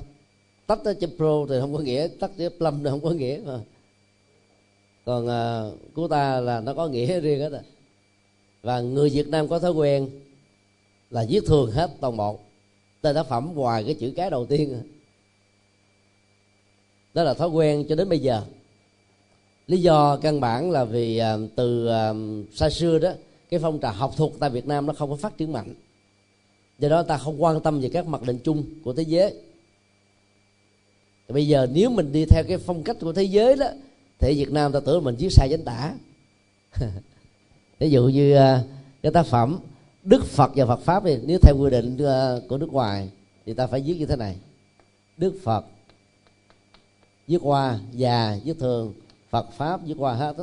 Tách chữ pro thì không có nghĩa tách chữ plum thì không có nghĩa mà. Còn uh, của ta là nó có nghĩa riêng hết à. và người việt nam có thói quen là viết thường hết toàn bộ. Tên tác phẩm ngoài cái chữ cái đầu tiên. Đó là thói quen cho đến bây giờ. Lý do căn bản là vì uh, từ uh, xa xưa đó cái phong trào học thuật tại Việt Nam nó không có phát triển mạnh do đó ta không quan tâm về các mặc định chung của thế giới. Bây giờ nếu mình đi theo cái phong cách của thế giới đó, thì Việt Nam ta tưởng mình viết sai chánh tả. Ví dụ như à, cái tác phẩm Đức Phật và Phật pháp thì nếu theo quy định à, của nước ngoài thì ta phải viết như thế này. Đức Phật viết qua già viết thường, Phật pháp viết qua hết.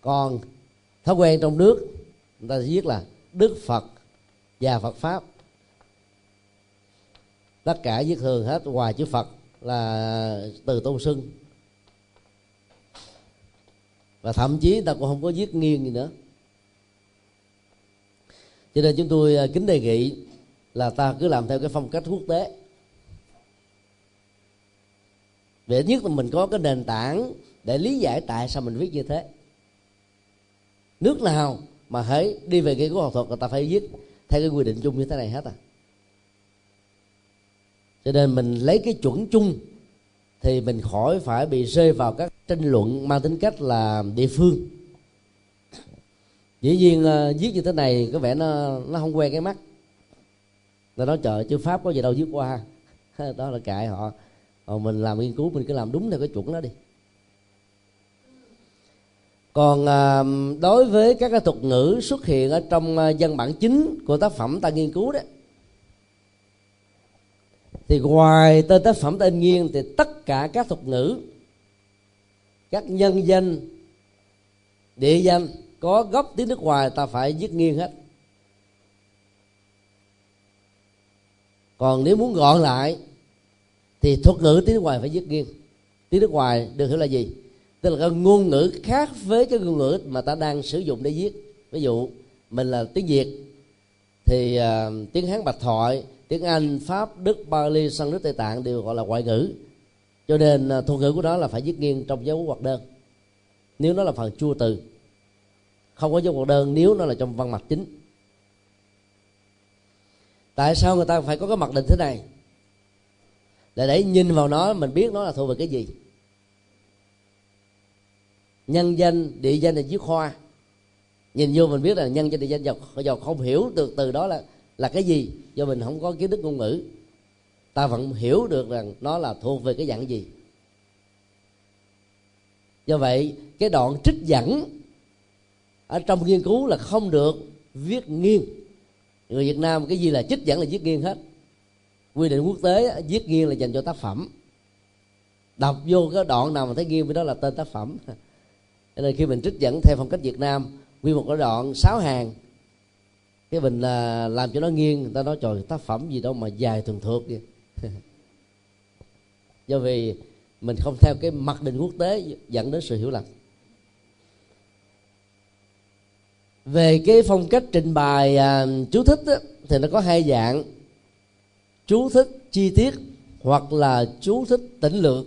Còn thói quen trong nước, người ta viết là đức phật và phật pháp. Tất cả viết thường hết ngoài chữ phật là từ tôn xưng và thậm chí ta cũng không có viết nghiêng gì nữa. Cho nên chúng tôi à, kính đề nghị là ta cứ làm theo cái phong cách quốc tế. Để nhất là mình có cái nền tảng để lý giải tại sao mình viết như thế. Nước nào mà hãy đi về cái của học thuật người ta phải viết theo cái quy định chung như thế này hết à. Cho nên mình lấy cái chuẩn chung thì mình khỏi phải bị rơi vào các tranh luận mang tính cách là địa phương. Dĩ nhiên uh, viết như thế này có vẻ nó nó không quen cái mắt. Nó nói trời chữ pháp có gì đâu viết qua đó là cãi họ. Còn mình làm nghiên cứu mình cứ làm đúng theo cái chuẩn đó đi còn à, đối với các cái thuật ngữ xuất hiện ở trong à, văn bản chính của tác phẩm ta nghiên cứu đó thì ngoài tên tác phẩm tên nghiên thì tất cả các thuật ngữ, các nhân danh, địa danh có gốc tiếng nước ngoài ta phải viết nghiêng hết. Còn nếu muốn gọn lại thì thuật ngữ tiếng nước ngoài phải viết nghiêng. Tiếng nước ngoài được hiểu là gì? Tức là cái ngôn ngữ khác với cái ngôn ngữ mà ta đang sử dụng để viết. Ví dụ mình là tiếng việt thì uh, tiếng hán bạch thoại tiếng anh pháp đức bali sang nước tây tạng đều gọi là ngoại ngữ. Cho nên uh, thuật ngữ của nó là phải viết nghiêng trong dấu ngoặc đơn. Nếu nó là phần chua từ không có dấu ngoặc đơn nếu nó là trong văn mặt chính. Tại sao người ta phải có cái mặc định thế này? Là để nhìn vào nó mình biết nó là thuộc về cái gì nhân danh địa danh là chiếc khoa nhìn vô mình biết là nhân danh địa danh dầu, dầu không hiểu được từ đó là là cái gì. Do mình không có kiến thức ngôn ngữ. Ta vẫn hiểu được rằng nó là thuộc về cái dạng gì. Do vậy cái đoạn trích dẫn ở trong nghiên cứu là không được viết nghiêng. Người việt nam cái gì là trích dẫn là viết nghiêng hết. Quy định quốc tế viết nghiêng là dành cho tác phẩm. Đọc vô cái đoạn nào mà thấy nghiêng với đó là tên tác phẩm. cho nên khi mình trích dẫn theo phong cách việt nam quy một cái đoạn sáu hàng cái mình là làm cho nó nghiêng người ta nói trời tác phẩm gì đâu mà dài thường thuộc vậy? Do vì mình không theo cái mặc định quốc tế dẫn đến sự hiểu lầm. Về cái phong cách trình bày à, chú thích á, thì nó có hai dạng chú thích chi tiết hoặc là chú thích tỉnh lược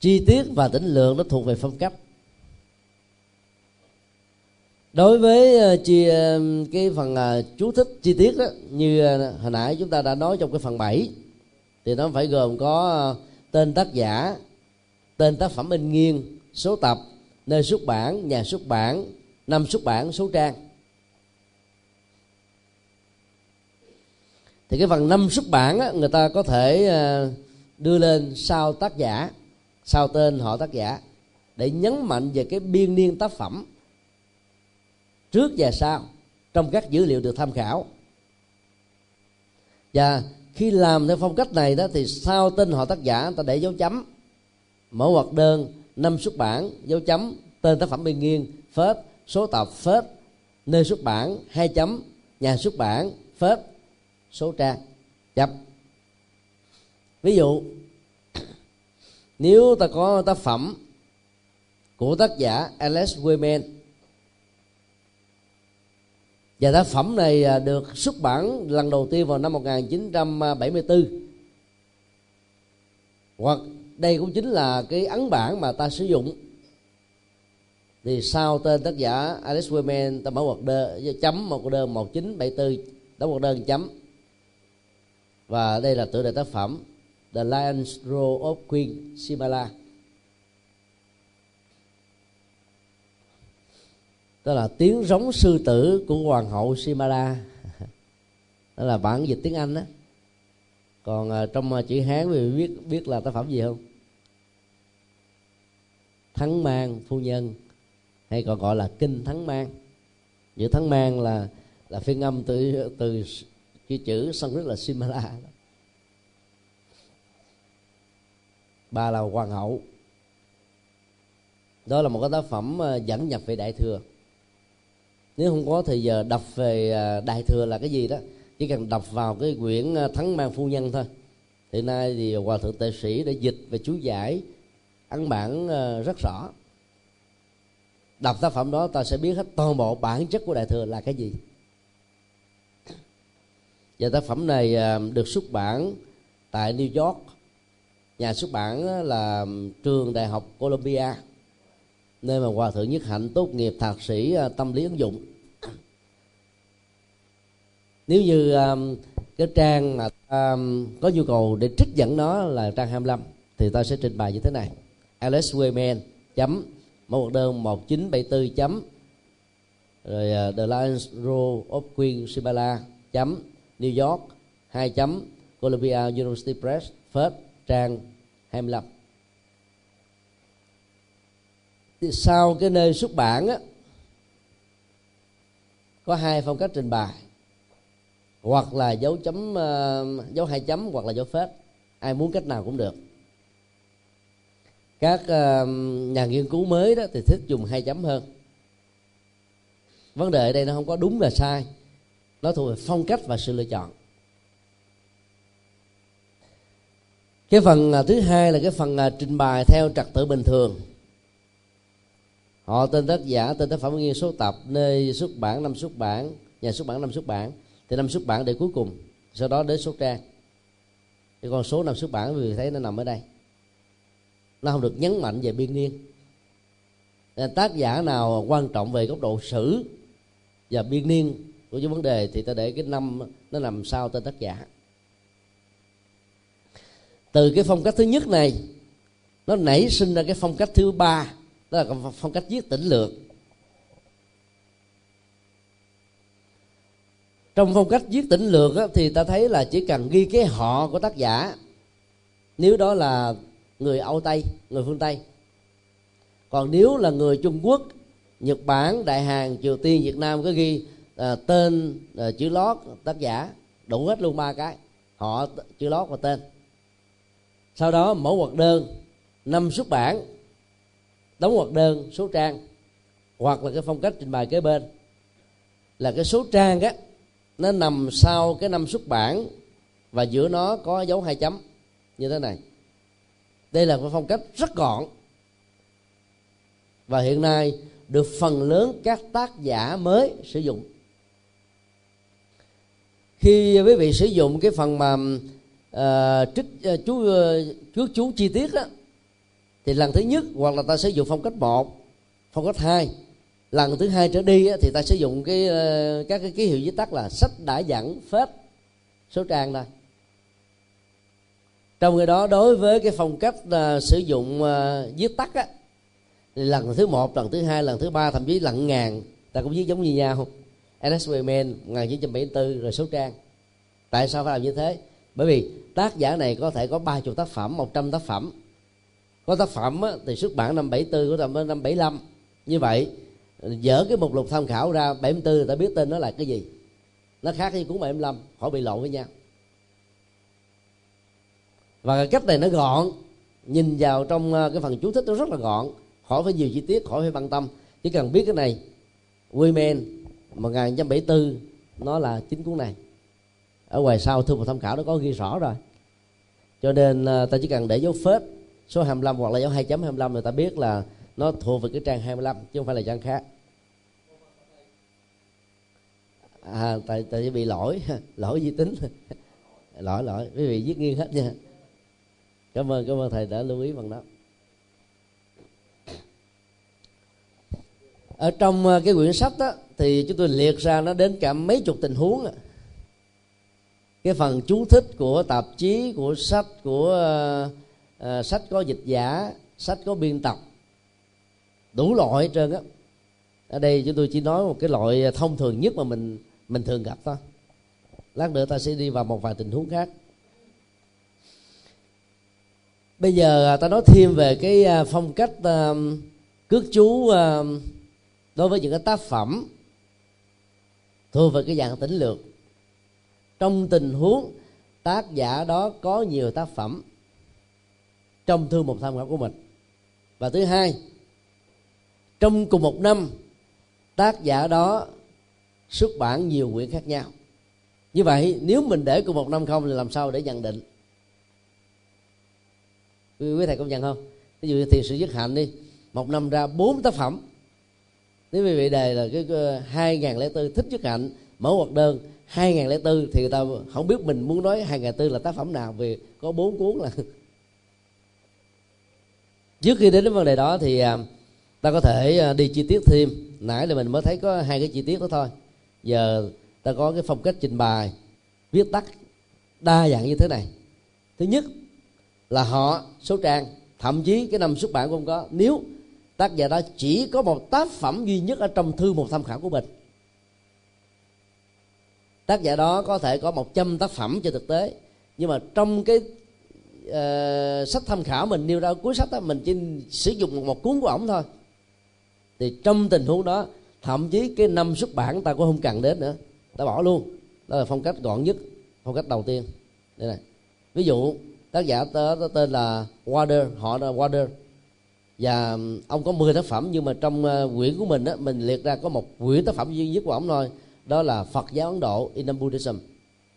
chi tiết và tỉnh lượng nó thuộc về phong cách đối với ờ, chi ờ, cái phần ờ, chú thích chi tiết đó như hồi nãy chúng ta đã nói trong cái phần 7 thì nó phải gồm có tên tác giả tên tác phẩm in nghiêng số tập nơi xuất bản nhà xuất bản năm xuất bản số trang. Thì cái phần năm xuất bản á, người ta có thể đưa lên sau tác giả sau tên họ tác giả? Để nhấn mạnh về cái biên niên tác phẩm. Trước và sau, trong các dữ liệu được tham khảo. Và khi làm theo phong cách này đó, thì sau tên họ tác giả ta để dấu chấm. Mẫu hoạt đơn, năm xuất bản, dấu chấm, tên tác phẩm biên nghiên phết, số tập phết, nơi xuất bản, hai chấm, nhà xuất bản, phết, số trang, chấm. Ví dụ nếu ta có tác phẩm của tác giả Alex Wayman và tác phẩm này à, được xuất bản lần đầu tiên vào năm 1974 hoặc đây cũng chính là cái ấn bản mà ta sử dụng, thì sau tên tác giả Alex Wayman ta mở hoạt đơn chấm một hoạt đơn 1974 đóng hoạt đơn chấm. Và đây là tựa đề tác phẩm The Lion's Roar of Queen Simala đó là tiếng rống sư tử của hoàng hậu Simala đó là bản dịch tiếng Anh đó còn à, trong à, chữ Hán thì biết biết là tác phẩm gì không? Thắng mang phu nhân, hay còn gọi là kinh thắng mang. Chữ thắng mang là là phiên âm từ từ chữ chữ Sanskrit là Simala đó. Bà là hoàng hậu. Đó là một cái tác phẩm ờ, dẫn nhập về đại thừa. Nếu không có thì giờ đọc về ờ, đại thừa là cái gì đó, chỉ cần đọc vào cái quyển ờ, thắng mang phu nhân thôi. Hiện nay thì hòa thượng tệ sĩ đã dịch về chú giải, ấn bản rất rõ. Đọc tác phẩm đó, ta sẽ biết hết toàn bộ bản chất của đại thừa là cái gì. Và tác phẩm này được xuất bản tại New York nhà xuất bản là trường đại học Columbia nơi mà hòa thượng nhất hạnh tốt nghiệp thạc sĩ à, tâm lý ứng dụng. Nếu như um, cái trang mà um, có nhu cầu để trích dẫn nó là trang 25 thì ta sẽ trình bày như thế này. Alex Wayman chấm mẫu đơn 1974 chấm rồi uh, The Lions Row of Queen Sibala chấm New York 2 chấm Columbia University Press first trang 25 thì sau cái nơi xuất bản á có hai phong cách trình bày. Hoặc là dấu chấm uh, dấu hai chấm hoặc là dấu phết. Ai muốn cách nào cũng được. Các uh, nhà nghiên cứu mới đó thì thích dùng hai chấm hơn. Vấn đề ở đây nó không có đúng là sai. Nó thuộc về phong cách và sự lựa chọn. Cái phần à, thứ hai là cái phần à, trình bày theo trật tự bình thường. Họ tên tác giả, tên tác phẩm nghiên số tập, nơi xuất bản năm xuất bản, nhà xuất bản năm xuất bản, thì năm xuất bản để cuối cùng, sau đó đến số trang. Thì con số năm xuất bản vì thấy nó nằm ở đây. Nó không được nhấn mạnh về biên niên. Tác giả nào quan trọng về góc độ sử và biên niên của những vấn đề thì ta để cái năm nó nằm sau tên tác giả từ cái phong cách thứ nhất này nó nảy sinh ra cái phong cách thứ ba đó là phong cách viết tỉnh lược. Trong phong cách viết tỉnh lược á, thì ta thấy là chỉ cần ghi cái họ của tác giả nếu đó là người âu tây người phương tây. Còn nếu là người trung quốc nhật bản đại hàn triều tiên việt nam có ghi à, tên à, chữ lót tác giả đủ hết luôn ba cái. Họ chữ lót và tên sau đó mẫu hoạt đơn, năm xuất bản, đóng hoạt đơn, số trang, hoặc là cái phong cách trình bày kế bên. Là cái số trang á, nó nằm sau cái năm xuất bản và giữa nó có dấu hai chấm, như thế này. Đây là một phong cách rất gọn. Và hiện nay được phần lớn các tác giả mới sử dụng. Khi quý vị sử dụng cái phần mà uh, trích uh, chú uh, chú chi tiết đó, thì lần thứ nhất hoặc là ta sử dụng phong cách một phong cách hai. Lần thứ hai trở đi á, thì ta sử dụng cái uh, các cái ký hiệu viết tắt là sách đã dẫn phép số trang đây trong khi đó đối với cái phong cách uh, sử dụng uh, viết tắt á lần thứ một lần thứ hai lần thứ ba thậm chí lần ngàn ta cũng viết giống như nhau. Ernest Wayman 1974 rồi số trang. Tại sao phải làm như thế? Bởi vì tác giả này có thể có ba chục tác phẩm một trăm tác phẩm. Có tác phẩm á, thì xuất bản năm 74 của năm năm 75 như vậy dỡ cái mục lục tham khảo ra 74 người ta biết tên nó là cái gì. Nó khác với cuốn 75 khỏi bị lộn với nhau và cái cách này nó gọn. Nhìn vào trong ờ, cái phần chú thích nó rất là gọn. Khỏi phải nhiều chi tiết khỏi phải băng tâm. Chỉ cần biết cái này Women 1974 nó là chính cuốn này ở ngoài sau thư một tham khảo nó có ghi rõ rồi. Cho nên à, ta chỉ cần để dấu phết, số 25 hoặc là dấu 2.25 người ta biết là nó thuộc về cái trang 25 chứ không phải là trang khác. À tại tại bị lỗi lỗi di tính. Lỗi lỗi, quý vị viết nghiêng hết nha. Cảm ơn cảm ơn thầy đã lưu ý phần đó. Ở trong à, cái quyển sách đó, thì chúng tôi liệt ra nó đến cả mấy chục tình huống à cái phần chú thích của tạp chí của sách của uh, uh, sách có dịch giả sách có biên tập. Đủ loại hết trơn á. Ở đây chúng tôi chỉ nói một cái loại thông thường nhất mà mình mình thường gặp thôi. Lát nữa ta sẽ đi vào một vài tình huống khác. Bây giờ à, ta nói thêm về cái à, phong cách uh, cước chú uh, đối với những cái tác phẩm thuộc về cái dạng tính lược trong tình huống tác giả đó có nhiều tác phẩm trong thư một tham khảo của mình. Và thứ hai, trong cùng một năm, tác giả đó xuất bản nhiều quyển khác nhau. Như vậy, nếu mình để cùng một năm không thì làm sao để nhận định? Quý thầy công nhận không? Ví dụ như thiền sự dứt hạnh đi, một năm ra bốn tác phẩm. Nếu quý vị đề là cái hai ngàn lẻ tư, thích dứt hạnh mở hoạt đơn hai ngàn lẻ tư thì người ta không biết mình muốn nói hai ngàn tư là tác phẩm nào, vì có bốn cuốn là trước khi đến đến vấn đề đó thì à, ta có thể à, đi chi tiết thêm. Nãy là mình mới thấy có hai cái chi tiết đó thôi. Giờ ta có cái phong cách trình bày, viết tắt đa dạng như thế này. Thứ nhất là họ, số trang, thậm chí cái năm xuất bản cũng không có. Nếu tác giả đó chỉ có một tác phẩm duy nhất ở trong thư một tham khảo của mình tác giả đó có thể có một trăm tác phẩm trên thực tế. Nhưng mà trong cái uh, sách tham khảo mình nêu ra cuối sách đó mình chỉ sử dụng một cuốn của ổng thôi. Thì trong tình huống đó thậm chí cái năm xuất bản ta cũng không cần đến nữa. Ta bỏ luôn. Đó là phong cách gọn nhất phong cách đầu tiên. Đây này. Ví dụ tác giả tên là Water họ là Water và ông có 10 tác phẩm nhưng mà trong uh, quyển của mình á mình liệt ra có một quyển tác phẩm duy nhất của ông thôi đó là Phật giáo Ấn Độ Indian Buddhism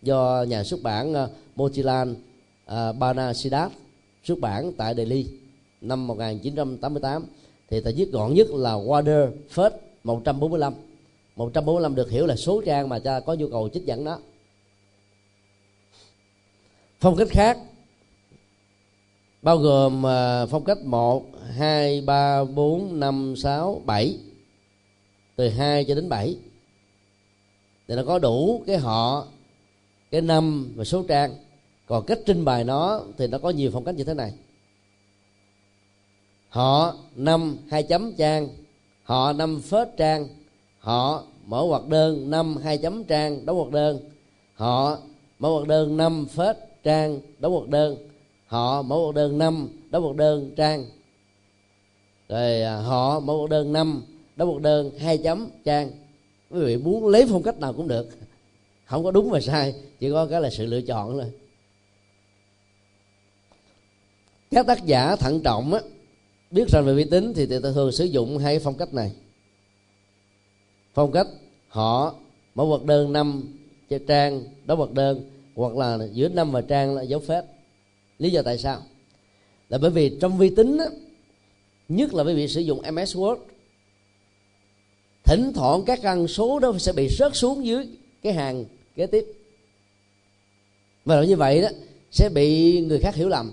do nhà xuất bản ờ, Motilal Motilan uh, Bana xuất bản tại Delhi năm 1988 thì ta viết gọn nhất là Water First 145 145 được hiểu là số trang mà cha có nhu cầu trích dẫn đó. Phong cách khác bao gồm ờ, phong cách 1, 2, 3, 4, 5, 6, 7 từ 2 cho đến 7 thì nó có đủ cái họ, cái năm và số trang. Còn cách trình bày nó thì nó có nhiều phong cách như thế này. Họ năm hai chấm trang, họ năm phết trang, họ mở hoặc đơn năm hai chấm trang, đóng hoặc đơn. Họ mở hoặc đơn năm phết trang, đóng hoặc đơn. Họ mở hoặc đơn năm, đóng hoặc đơn trang. Rồi à, họ mở hoặc đơn năm, đóng hoặc đơn hai chấm trang quý vị muốn lấy phong cách nào cũng được. Không có đúng và sai chỉ có cái là sự lựa chọn thôi. Các tác giả thận trọng á biết rằng về vi tính thì người thường sử dụng hai phong cách này. Phong cách họ mẫu vật đơn năm trang đó vật đơn hoặc là giữa năm và trang là dấu phép lý do tại sao? Là bởi vì trong vi tính á, nhất là quý vị sử dụng ms word thỉnh thoảng các căn số đó sẽ bị rớt xuống dưới cái hàng kế tiếp. Và như vậy đó sẽ bị người khác hiểu lầm.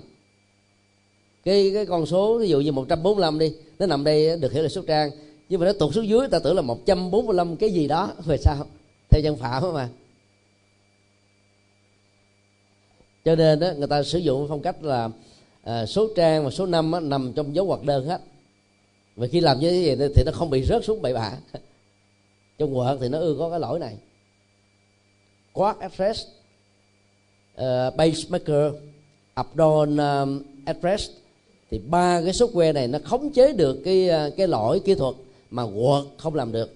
Cái cái con số ví dụ như 145 đi nó nằm đây được hiểu là số trang. Nhưng mà nó tụt xuống dưới ta tưởng là 145 cái gì đó. Về sao? Theo dân phạm mà. Cho nên đó, người ta sử dụng phong cách là à, số trang và số năm á, nằm trong dấu ngoặc đơn hết và khi làm như thế thì nó không bị rớt xuống bậy bạ. Trong Word thì nó ưa có cái lỗi này. Quark address ờ, uh, pacemaker abdon um, address thì ba cái software này nó khống chế được cái ờ, cái lỗi kỹ thuật mà Word không làm được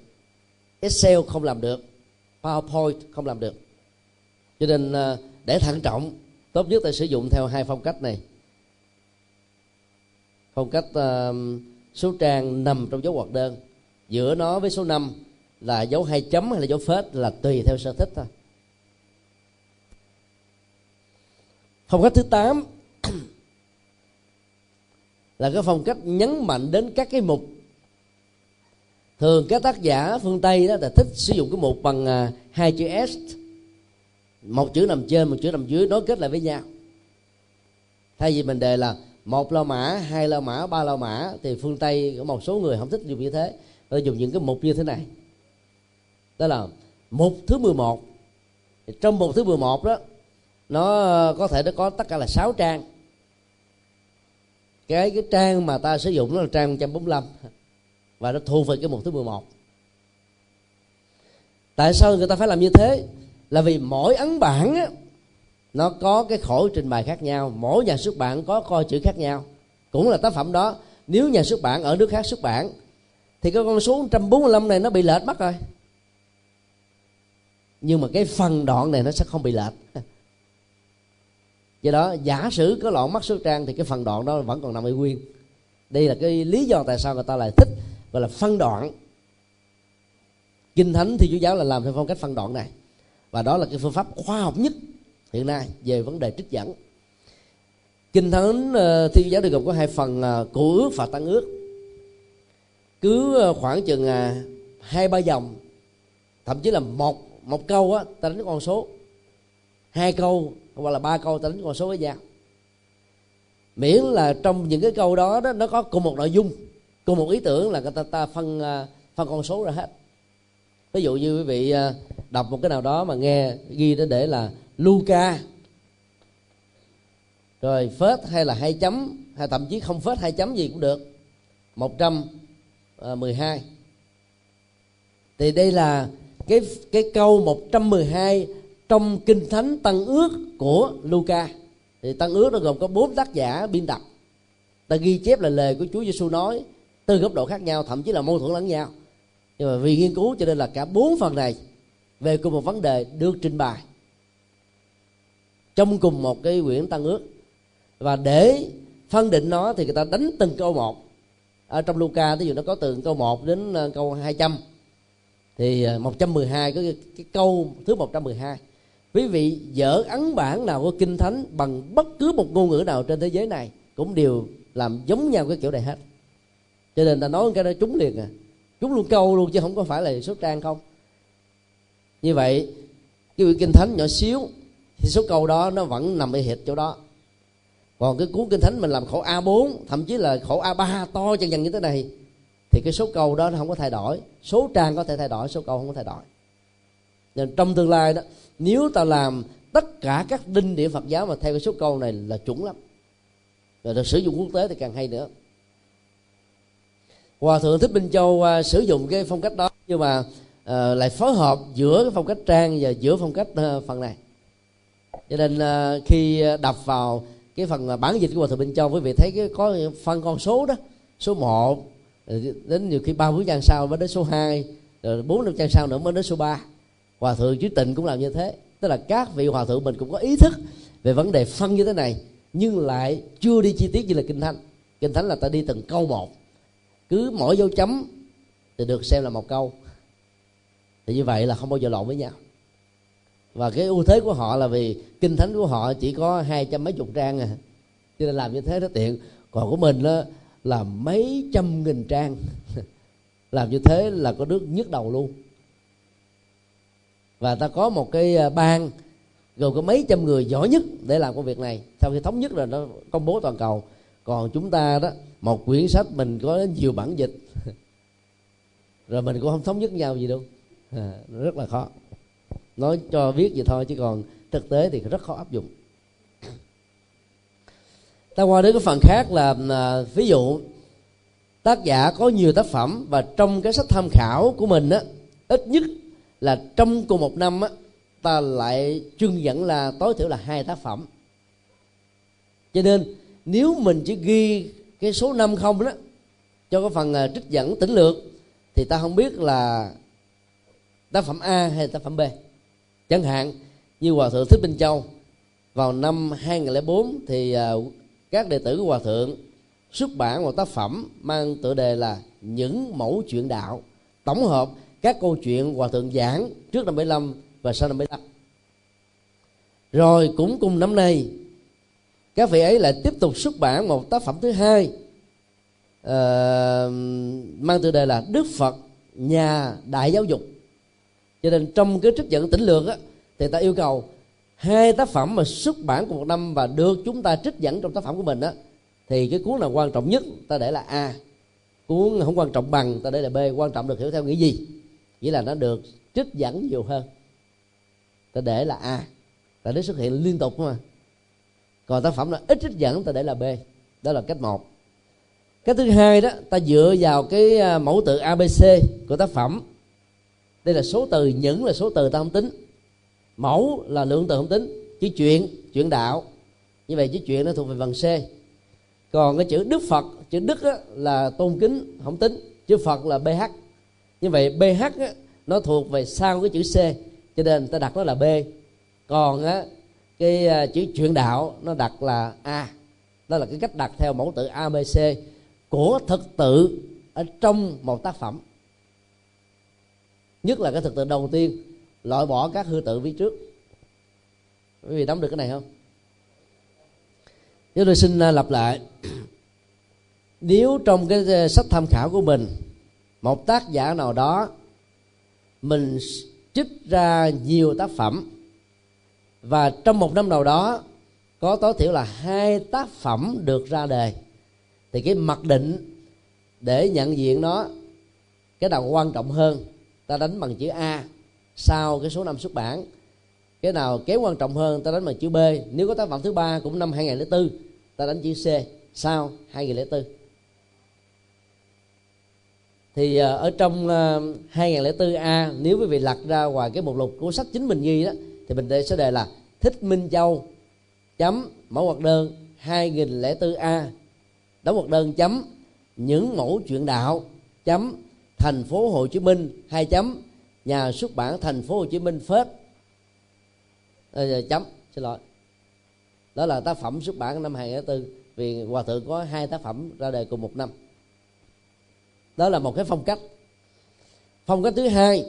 Excel không làm được PowerPoint không làm được. Cho nên uh, để thận trọng tốt nhất là sử dụng theo hai phong cách này. Phong cách uh, số trang nằm trong dấu ngoặc đơn. Giữa nó với số 5 là dấu hai chấm hay là dấu phết là tùy theo sở thích thôi. Phong cách thứ 8 là cái phong cách nhấn mạnh đến các cái mục. Thường các tác giả phương tây đó là thích sử dụng cái mục bằng à, hai chữ s. Một chữ nằm trên, một chữ nằm dưới, nối kết lại với nhau. Thay vì mình đề là một la mã hai la mã ba la mã thì phương tây có một số người không thích dùng như thế. Tôi dùng những cái mục như thế này. Đó là mục thứ 11 trong mục thứ 11 đó nó ờ, có thể nó có tất cả là 6 trang. Cái cái trang mà ta sử dụng nó là trang 145 và nó thuộc về cái mục thứ 11 tại sao người ta phải làm như thế? Là vì mỗi ấn bản á, nó có cái khổ trình bày khác nhau. Mỗi nhà xuất bản có coi chữ khác nhau. Cũng là tác phẩm đó. Nếu nhà xuất bản ở nước khác xuất bản, thì cái con số 145 này nó bị lệch mất rồi. Nhưng mà cái phần đoạn này nó sẽ không bị lệch. Do đó, giả sử có lọn mắt số trang thì cái phần đoạn đó vẫn còn nằm ở nguyên. Đây là cái lý do tại sao người ta lại thích gọi là phân đoạn. Kinh thánh thì chúa giáo là làm theo phong cách phân đoạn này. Và đó là cái phương pháp khoa học nhất hiện nay về vấn đề trích dẫn. Kinh thánh ờ, thiên giáo được gồm có hai phần ờ, cổ ước và tăng ước. Cứ ờ, khoảng chừng hai ba dòng thậm chí là một một câu á ta đánh con số. Hai câu hoặc là ba câu ta đánh con số với nhau. Miễn là trong những cái câu đó, đó nó có cùng một nội dung cùng một ý tưởng là người ta ta phân phân con số ra hết. Ví dụ như quý vị đọc một cái nào đó mà nghe ghi đến để là Luca. Rồi phết hay là hai chấm, hay thậm chí không phết hai chấm gì cũng được. 112 à, thì đây là cái cái câu 112 trong kinh thánh tăng ước của Luca. Thì tăng ước nó gồm có bốn tác giả biên tập. Ta ghi chép là lời của Chúa Giêsu nói từ góc độ khác nhau, thậm chí là mâu thuẫn lẫn nhau. Nhưng mà vì nghiên cứu cho nên là cả bốn phần này về cùng một vấn đề được trình bày trong cùng một cái quyển tăng ước. Và để phân định nó thì người ta đánh từng câu một. Ở trong Luca ví dụ nó có từ câu 1 đến ờ, câu 200 thì ờ, 112 có cái, cái câu thứ 112 quý vị dở ấn bản nào của kinh thánh bằng bất cứ một ngôn ngữ nào trên thế giới này cũng đều làm giống nhau cái kiểu này hết. Cho nên ta nói cái đó trúng liền à. Trúng luôn câu luôn chứ không có phải là số trang không. Như vậy cái quyển kinh thánh nhỏ xíu thì số câu đó nó vẫn nằm ở hệt chỗ đó. Còn cái cuốn kinh thánh mình làm khổ A4 thậm chí là khổ A3 to chân dần như thế này thì cái số câu đó nó không có thay đổi. Số trang có thể thay đổi số câu không có thay đổi. Nên trong tương lai đó nếu ta làm tất cả các đinh điểm Phật giáo mà theo cái số câu này là chuẩn lắm. Rồi được sử dụng quốc tế thì càng hay nữa. Hòa thượng thích minh châu uh, sử dụng cái phong cách đó nhưng mà uh, lại phối hợp giữa cái phong cách trang và giữa phong cách uh, phần này cho nên khi ờ, đọc vào cái phần ờ, bản dịch của hòa thượng minh châu, quý vị thấy cái, có phân con số đó, số 1 đến nhiều khi ba bốn trang sau mới đến số 2 rồi bốn năm trang sau nữa mới đến số 3 hòa thượng chứ tịnh cũng làm như thế. Tức là các vị hòa thượng mình cũng có ý thức về vấn đề phân như thế này, nhưng lại chưa đi chi tiết như là kinh thánh. Kinh thánh là ta đi từng câu một. Cứ mỗi dấu chấm thì được xem là một câu. Thì như vậy là không bao giờ lộn với nhau và cái ưu thế của họ là vì kinh thánh của họ chỉ có hai trăm mấy chục trang à. Cho nên làm như thế nó tiện. Còn của mình đó là mấy trăm nghìn trang. Làm như thế là có nước nhức đầu luôn. Và ta có một cái à, ban gồm có mấy trăm người giỏi nhất để làm công việc này. Sau khi thống nhất là nó công bố toàn cầu. Còn chúng ta đó một quyển sách mình có nhiều bản dịch. Rồi mình cũng không thống nhất nhau gì đâu. À, rất là khó nói cho biết vậy thôi chứ còn thực tế thì rất khó áp dụng. Ta qua đến cái phần khác là à, ví dụ tác giả có nhiều tác phẩm và trong cái sách tham khảo của mình á ít nhất là trong cùng một năm á ta lại trưng dẫn là tối thiểu là hai tác phẩm. Cho nên nếu mình chỉ ghi cái số năm không đó cho cái phần à, trích dẫn tính lược thì ta không biết là tác phẩm A hay tác phẩm B chẳng hạn như hòa thượng thích minh châu vào năm 2004 thì à, các đệ tử của hòa thượng xuất bản một tác phẩm mang tựa đề là những mẫu chuyện đạo. Tổng hợp các câu chuyện hòa thượng giảng trước năm 75 và sau năm 75 rồi cũng cùng năm nay các vị ấy lại tiếp tục xuất bản một tác phẩm thứ hai uh, mang tựa đề là Đức Phật nhà đại giáo dục cho nên trong cái trích dẫn tỉnh lược á, thì ta yêu cầu hai tác phẩm mà xuất bản của một năm và được chúng ta trích dẫn trong tác phẩm của mình á thì cái cuốn nào quan trọng nhất ta để là a. Cuốn không quan trọng bằng ta để là b quan trọng được hiểu theo nghĩa gì? Nghĩa là nó được trích dẫn nhiều hơn. Ta để là a. Tại nó xuất hiện liên tục mà. Còn tác phẩm là ít trích dẫn ta để là b. Đó là cách một. Cái thứ hai đó ta dựa vào cái à, mẫu tự abc của tác phẩm đây là số từ những là số từ ta không tính. Mẫu là lượng từ không tính. Chữ chuyện chuyện đạo. Như vậy chữ chuyện nó thuộc về phần c. Còn cái chữ đức phật chữ đức á, là tôn kính không tính. Chữ phật là bh như vậy bh á, nó thuộc về sau cái chữ c cho nên ta đặt nó là b. Còn á cái à, chữ chuyện đạo nó đặt là a. Đó là cái cách đặt theo mẫu tự abc của thực tự ở trong một tác phẩm nhất là cái thực tự đầu tiên, loại bỏ các hư tự phía trước. Quý vị nắm được cái này không? Chúng tôi xin à, lặp lại. Nếu trong cái à, sách tham khảo của mình, một tác giả nào đó, mình trích ra nhiều tác phẩm, và trong một năm nào đó, có tối thiểu là hai tác phẩm được ra đề, thì cái mặc định để nhận diện nó, cái nào quan trọng hơn ta đánh bằng chữ a sau cái số năm xuất bản. Cái nào kém quan trọng hơn, ta đánh bằng chữ b. Nếu có tác phẩm thứ ba cũng năm 2004 ta đánh chữ c sau 2004 thì ờ, ở trong ờ, 2004A nếu quý vị lật ra ngoài cái mục lục của sách chính mình ghi đó, thì mình sẽ đề là thích minh châu chấm mẫu hoạt đơn 2004 a. Đóng hoạt đơn chấm những mẫu chuyện đạo chấm thành phố Hồ Chí Minh hai chấm. Nhà xuất bản thành phố Hồ Chí Minh phết. À, chấm xin lỗi. Đó là tác phẩm xuất bản năm 2004 vì hòa thượng có hai tác phẩm ra đời cùng một năm. Đó là một cái phong cách. Phong cách thứ hai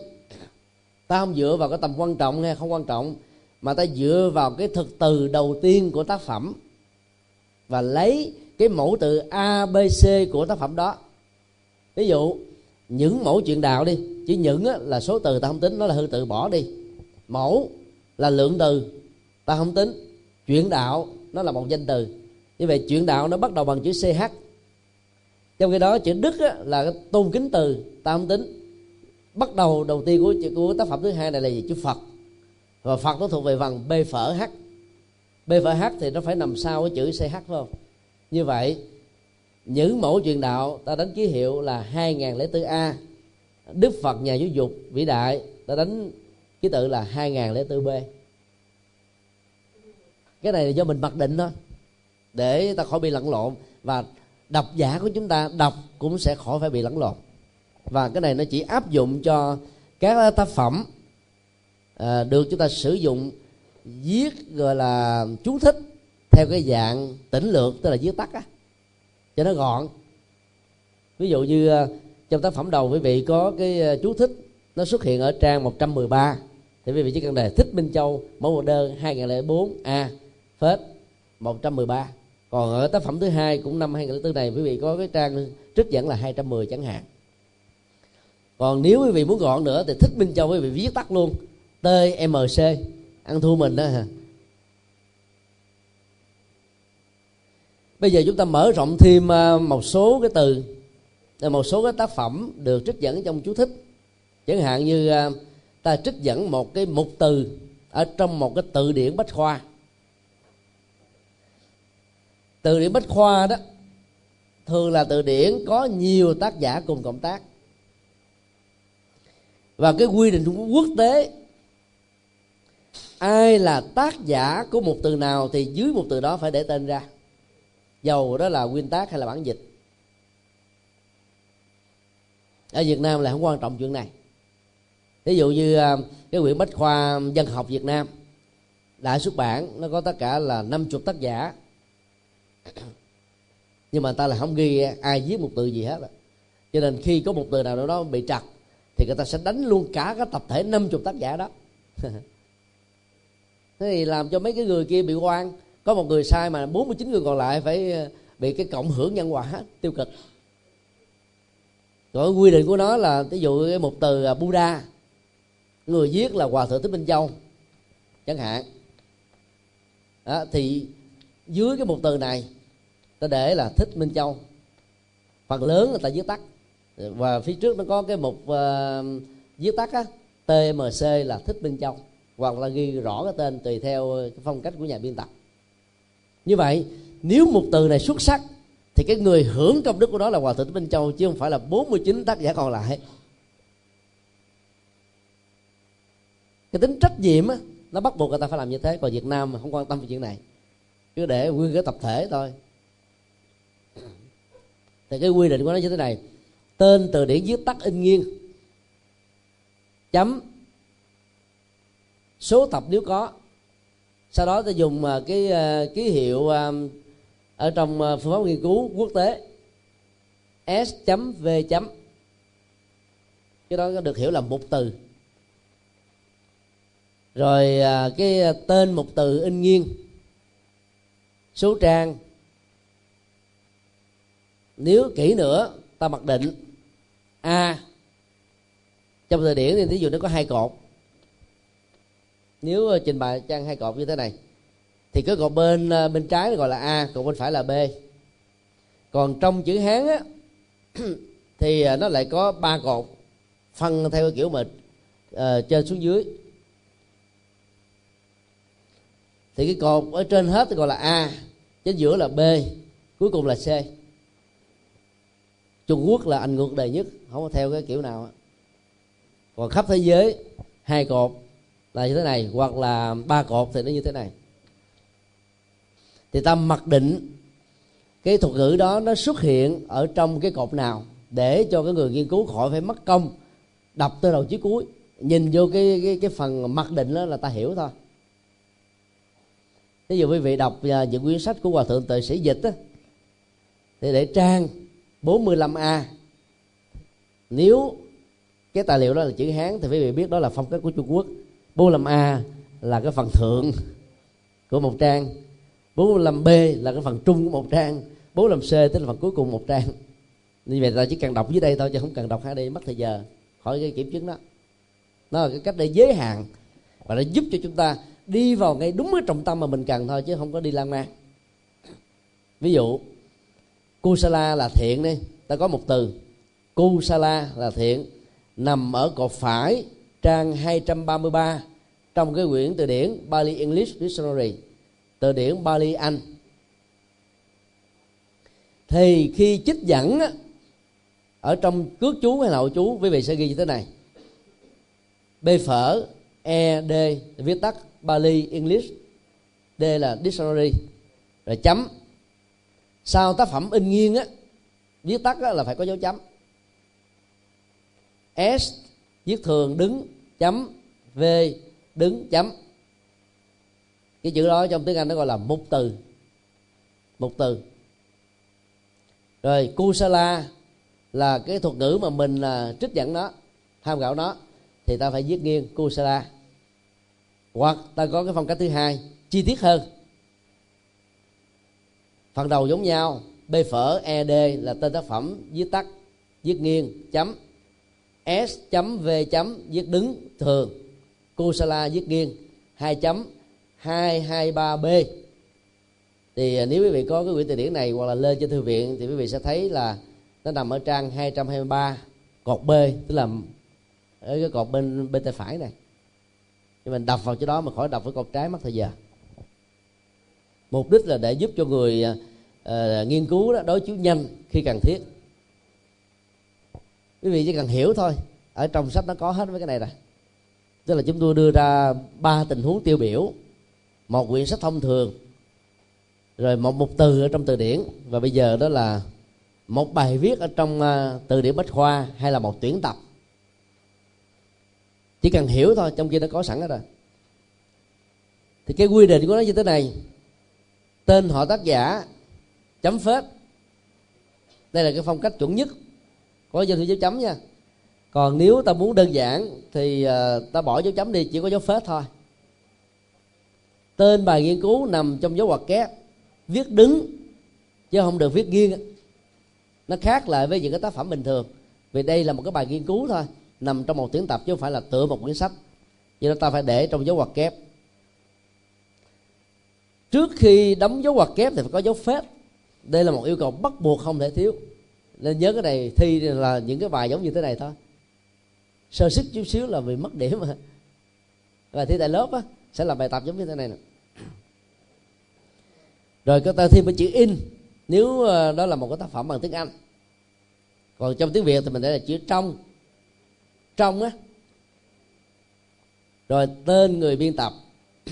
ta không dựa vào cái tầm quan trọng hay không quan trọng mà ta dựa vào cái thực từ đầu tiên của tác phẩm và lấy cái mẫu từ a b c của tác phẩm đó. Ví dụ những mẫu chuyện đạo đi chỉ những là số từ ta không tính nó là hư tự bỏ đi. Mẫu là lượng từ ta không tính. Chuyện đạo nó là một danh từ. Như vậy chuyện đạo nó bắt đầu bằng chữ ch trong khi đó chữ đức á, là cái tôn kính từ ta không tính. Bắt đầu đầu tiên của của tác phẩm thứ hai này là gì? Chữ phật. Và phật nó thuộc về vần b phở h. B phở h thì nó phải nằm sau cái chữ ch phải không? Như vậy những mẫu truyền đạo ta đánh ký hiệu là 2004 a. Đức phật nhà giáo dục vĩ đại ta đánh ký tự là 2004 b. Cái này là do mình mặc định thôi để ta khỏi bị lẫn lộn. Và độc giả của chúng ta đọc cũng sẽ khỏi phải bị lẫn lộn. Và cái này nó chỉ áp dụng cho các tác phẩm à, được chúng ta sử dụng viết gọi là chú thích theo cái dạng tỉnh lược tức là viết tắt á cho nó gọn. Ví dụ như ờ, trong tác phẩm đầu quý vị có cái ờ, chú thích, nó xuất hiện ở trang 113 thì quý vị chỉ cần đề thích Minh Châu, mẫu hồ đơn 2004 a, phết 113 còn ở tác phẩm thứ hai cũng năm 2004 này, quý vị có cái trang trích dẫn là 210 chẳng hạn. Còn nếu quý vị muốn gọn nữa thì thích minh châu quý vị viết tắt luôn tmc ăn thua mình đó hả? Bây giờ chúng ta mở rộng thêm à, một số cái từ à, một số cái tác phẩm được trích dẫn trong chú thích. Chẳng hạn như à, ta trích dẫn một cái mục từ ở trong một cái từ điển bách khoa. Từ điển bách khoa đó, thường là từ điển có nhiều tác giả cùng cộng tác. Và cái quy định quốc tế, ai là tác giả của một từ nào thì dưới một từ đó phải để tên ra dầu đó là nguyên tác hay là bản dịch? Ở Việt Nam là không quan trọng chuyện này. Ví dụ như à, cái quyển bách khoa dân học Việt Nam, đã xuất bản, nó có tất cả là 50 tác giả. Nhưng mà ta là không ghi, ai viết một từ gì hết cho nên khi có một từ nào đó bị trật, thì người ta sẽ đánh luôn cả cái tập thể 50 tác giả đó. Thế thì làm cho mấy cái người kia bị oan có một người sai mà 49 người còn lại phải ờ, bị cái cộng hưởng nhân quả tiêu cực. Rồi quy định của nó là ví dụ cái một từ à, Buddha người viết là hòa thượng thích minh châu chẳng hạn. Đó, thì dưới cái một từ này ta để là thích minh châu. Phần lớn người ta viết tắt. Và phía trước nó có cái mục uh, ờ, viết tắt á TMC là thích minh châu. Hoặc là ghi rõ cái tên tùy theo ờ, cái phong cách của nhà biên tập như vậy, nếu một từ này xuất sắc, thì cái người hưởng công đức của đó là hòa thượng minh châu, chứ không phải là 49 tác giả còn lại. Cái tính trách nhiệm á, nó bắt buộc người ta phải làm như thế. Còn việt nam mà không quan tâm về chuyện này, cứ để nguyên cái tập thể thôi. Thì cái quy định của nó như thế này. Tên từ điển viết tắt in nghiêng, chấm, số tập nếu có sau đó ta dùng à, cái à, ký hiệu à, ở trong phương pháp nghiên cứu quốc tế. S chấm v chấm. Cái đó được hiểu là một từ. Rồi cái tên một từ in nghiêng. Số trang. Nếu kỹ nữa, ta mặc định a. Trong thời điển thì ví dụ nó có hai cột nếu ờ, trình bày trang hai cột như thế này thì cái cột bên ờ, bên trái gọi là a cột bên phải là b. Còn trong chữ hán á thì ờ, nó lại có ba cột phân theo kiểu mà uh, trên xuống dưới. Thì cái cột ở trên hết thì gọi là a trên giữa là b cuối cùng là c. Trung quốc là anh ngược đời nhất không có theo cái kiểu nào còn khắp thế giới hai cột là như thế này, hoặc là ba cột thì nó như thế này. Thì ta mặc định cái thuật ngữ đó nó xuất hiện ở trong cái cột nào để cho cái người nghiên cứu khỏi phải mất công đọc từ đầu chí cuối. Nhìn vô cái cái cái phần mặc định đó là ta hiểu thôi. Ví dụ quý vị đọc à, những quyển sách của hòa thượng tề sĩ dịch á, thì để trang 45A nếu cái tài liệu đó là chữ Hán, thì quý vị biết đó là phong cách của Trung Quốc. 45A là cái phần thượng của một trang. 45B là cái phần trung của một trang. 45C tức là phần cuối cùng một trang. Như vậy ta chỉ cần đọc dưới đây thôi, chứ không cần đọc hai đây mất thời giờ khỏi cái kiểm chứng đó. Nó là cái cách để giới hạn và nó giúp cho chúng ta đi vào ngay đúng cái trọng tâm mà mình cần thôi, chứ không có đi lan man. Ví dụ kusala là thiện đi. Ta có một từ. Kusala là thiện, nằm ở cột phải trang 233 trong cái quyển từ điển Bali English Dictionary từ điển Bali Anh. Thì khi chích dẫn á, ở trong cước chú hay hậu chú quý vị sẽ ghi như thế này. B phở e d viết tắt Bali English d là dictionary rồi chấm. Sau tác phẩm in nghiêng á viết tắt á, là phải có dấu chấm. S viết thường đứng chấm, v, đứng chấm. Cái chữ đó trong tiếng anh nó gọi là mục từ. Mục từ. Rồi, kusala là cái thuật ngữ mà mình là trích dẫn nó, tham khảo nó. Thì ta phải viết nghiêng, kusala. Hoặc ta có cái phong cách thứ hai, chi tiết hơn. Phần đầu giống nhau, b phở ed là tên tác phẩm viết tắt, viết nghiêng, chấm s chấm v chấm viết đứng thường. Kusala viết nghiêng. Hai chấm hai hai ba b. Thì à, nếu quý vị có cái quyển từ điển này hoặc là lên trên thư viện thì quý vị sẽ thấy là nó nằm ở trang 223 cột B tức là ở cái cột bên bên tay phải này. Nhưng mình đọc vào chỗ đó mà khỏi đọc với cột trái mất thời giờ. Mục đích là để giúp cho người uh, nghiên cứu đó đối chiếu nhanh khi cần thiết quý vị chỉ cần hiểu thôi. Ở trong sách nó có hết với cái này rồi. Tức là chúng tôi đưa ra ba tình huống tiêu biểu. Một quyển sách thông thường, rồi một mục từ ở trong từ điển. Và bây giờ đó là một bài viết ở trong à, từ điển bách khoa hay là một tuyển tập. Chỉ cần hiểu thôi, trong kia nó có sẵn hết rồi. Thì cái quy định của nó như thế này. Tên họ tác giả, chấm phết. Đây là cái phong cách chuẩn nhất có dấu thư dấu chấm nha. Còn nếu ta muốn đơn giản thì uh, ta bỏ dấu chấm đi chỉ có dấu phết thôi. Tên bài nghiên cứu nằm trong dấu ngoặc kép. Viết đứng chứ không được viết nghiêng nó khác lại với những cái tác phẩm bình thường. Vì đây là một cái bài nghiên cứu thôi nằm trong một tuyển tập chứ không phải là tựa một quyển sách. Cho nên ta phải để trong dấu ngoặc kép. Trước khi đóng dấu ngoặc kép thì phải có dấu phết. Đây là một yêu cầu bắt buộc không thể thiếu nên nhớ cái này, thi là những cái bài giống như thế này thôi. Sơ sức chút xíu là bị mất điểm mà. Và thi tại lớp á, sẽ làm bài tập giống như thế này nè. Rồi có ta thi với chữ in. Nếu ờ, đó là một cái tác phẩm bằng tiếng anh. Còn trong tiếng việt thì mình để là chữ trong. Trong á. Rồi tên người biên tập.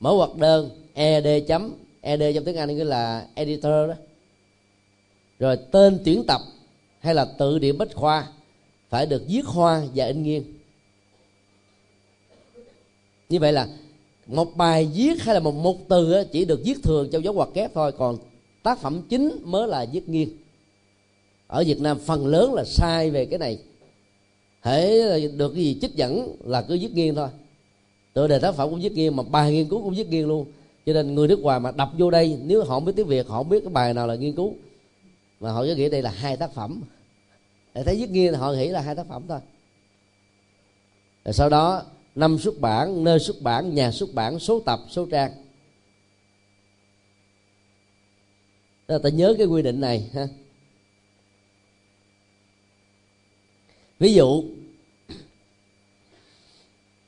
Mở hoặc đơn ed chấm ed trong tiếng anh nghĩa là editor đó rồi tên tuyển tập hay là tự điển bách khoa phải được viết hoa và in nghiêng. Như vậy là một bài viết hay là một một từ chỉ được viết thường trong dấu ngoặc kép thôi, còn tác phẩm chính mới là viết nghiêng. Ở Việt Nam phần lớn là sai về cái này. Hễ được cái gì trích dẫn là cứ viết nghiêng thôi. Tựa đề tác phẩm cũng viết nghiêng mà bài nghiên cứu cũng viết nghiêng luôn. Cho nên người nước ngoài mà đọc vô đây, nếu họ không biết tiếng việt, họ không biết cái bài nào là nghiên cứu mà họ cứ nghĩ đây là hai tác phẩm. Để thấy viết nghiêng họ nghĩ là hai tác phẩm thôi. Rồi sau đó, năm xuất bản, nơi xuất bản, nhà xuất bản, số tập, số trang. Là ta nhớ cái quy định này, ha. Ví dụ,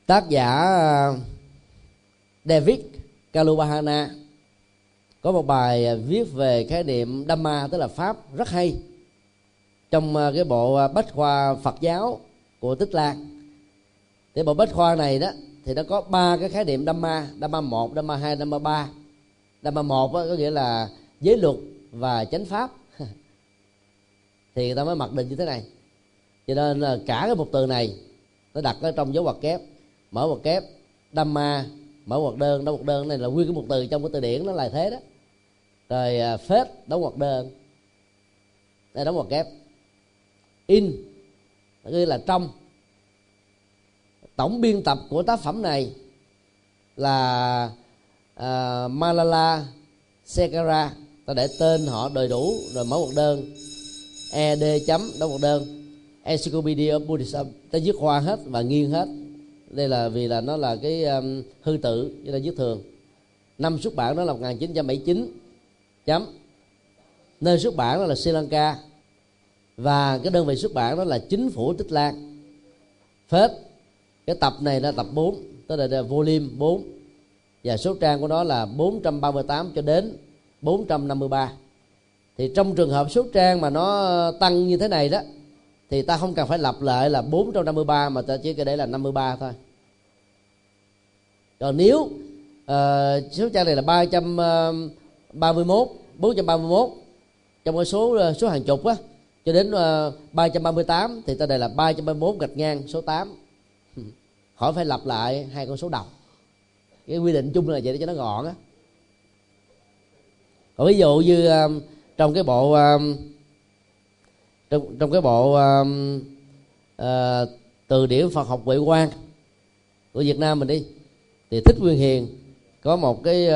tác giả à, David Kalubahana có một bài à, viết về khái niệm Dhamma, tức là pháp, rất hay. Trong à, cái bộ à, bách khoa Phật giáo của Tích Lan. Thì bộ bách khoa này đó, thì nó có ba cái khái niệm Dhamma Dhamma một, Dhamma hai, Dhamma ba. Dhamma một có nghĩa là giới luật và chánh pháp. Thì người ta mới mặc định như thế này. Cho nên là cả cái một từ này, nó đặt ở trong dấu ngoặc kép. Mở ngoặc kép, Dhamma, mở ngoặc đơn đóng ngoặc đơn, này là nguyên cái một từ trong cái từ điển nó là thế đó rồi à, phết đóng ngoặc đơn. Đây đóng ngoặc kép. In ghi là trong. Tổng biên tập của tác phẩm này là uh, Malala Sekara ta để tên họ đầy đủ rồi mở một đơn. Ed chấm đóng một đơn. Encyclopedia of buddhism. Ta viết khoa hết và nghiêng hết. Đây là vì là nó là cái um, hư tự cho nên viết thường. Năm xuất bản đó là 1979 chấm. Nơi xuất bản đó là Sri Lanka. Và cái đơn vị xuất bản đó là chính phủ Tích Lan. Phết. Cái tập này là tập 4 tức là, là volume 4 và số trang của nó là 438 cho đến 453 thì trong trường hợp số trang mà nó tăng như thế này đó thì ta không cần phải lặp lại là 453 mà ta chỉ cần để là 53 thôi. Còn nếu uh, số trang này là 300 uh, 331 431 trong cái số ờ, số hàng chục á cho đến ờ, uh, 338 thì ta đây là 331 gạch ngang số 8 ừ. khỏi phải lặp lại hai con số đầu. Cái quy định chung là vậy để cho nó gọn á. Còn ví dụ như ờ, trong cái bộ trong trong cái bộ uh, từ điển Phật học Huệ quan của Việt Nam mình đi thì thích Nguyên Hiền có một cái uh,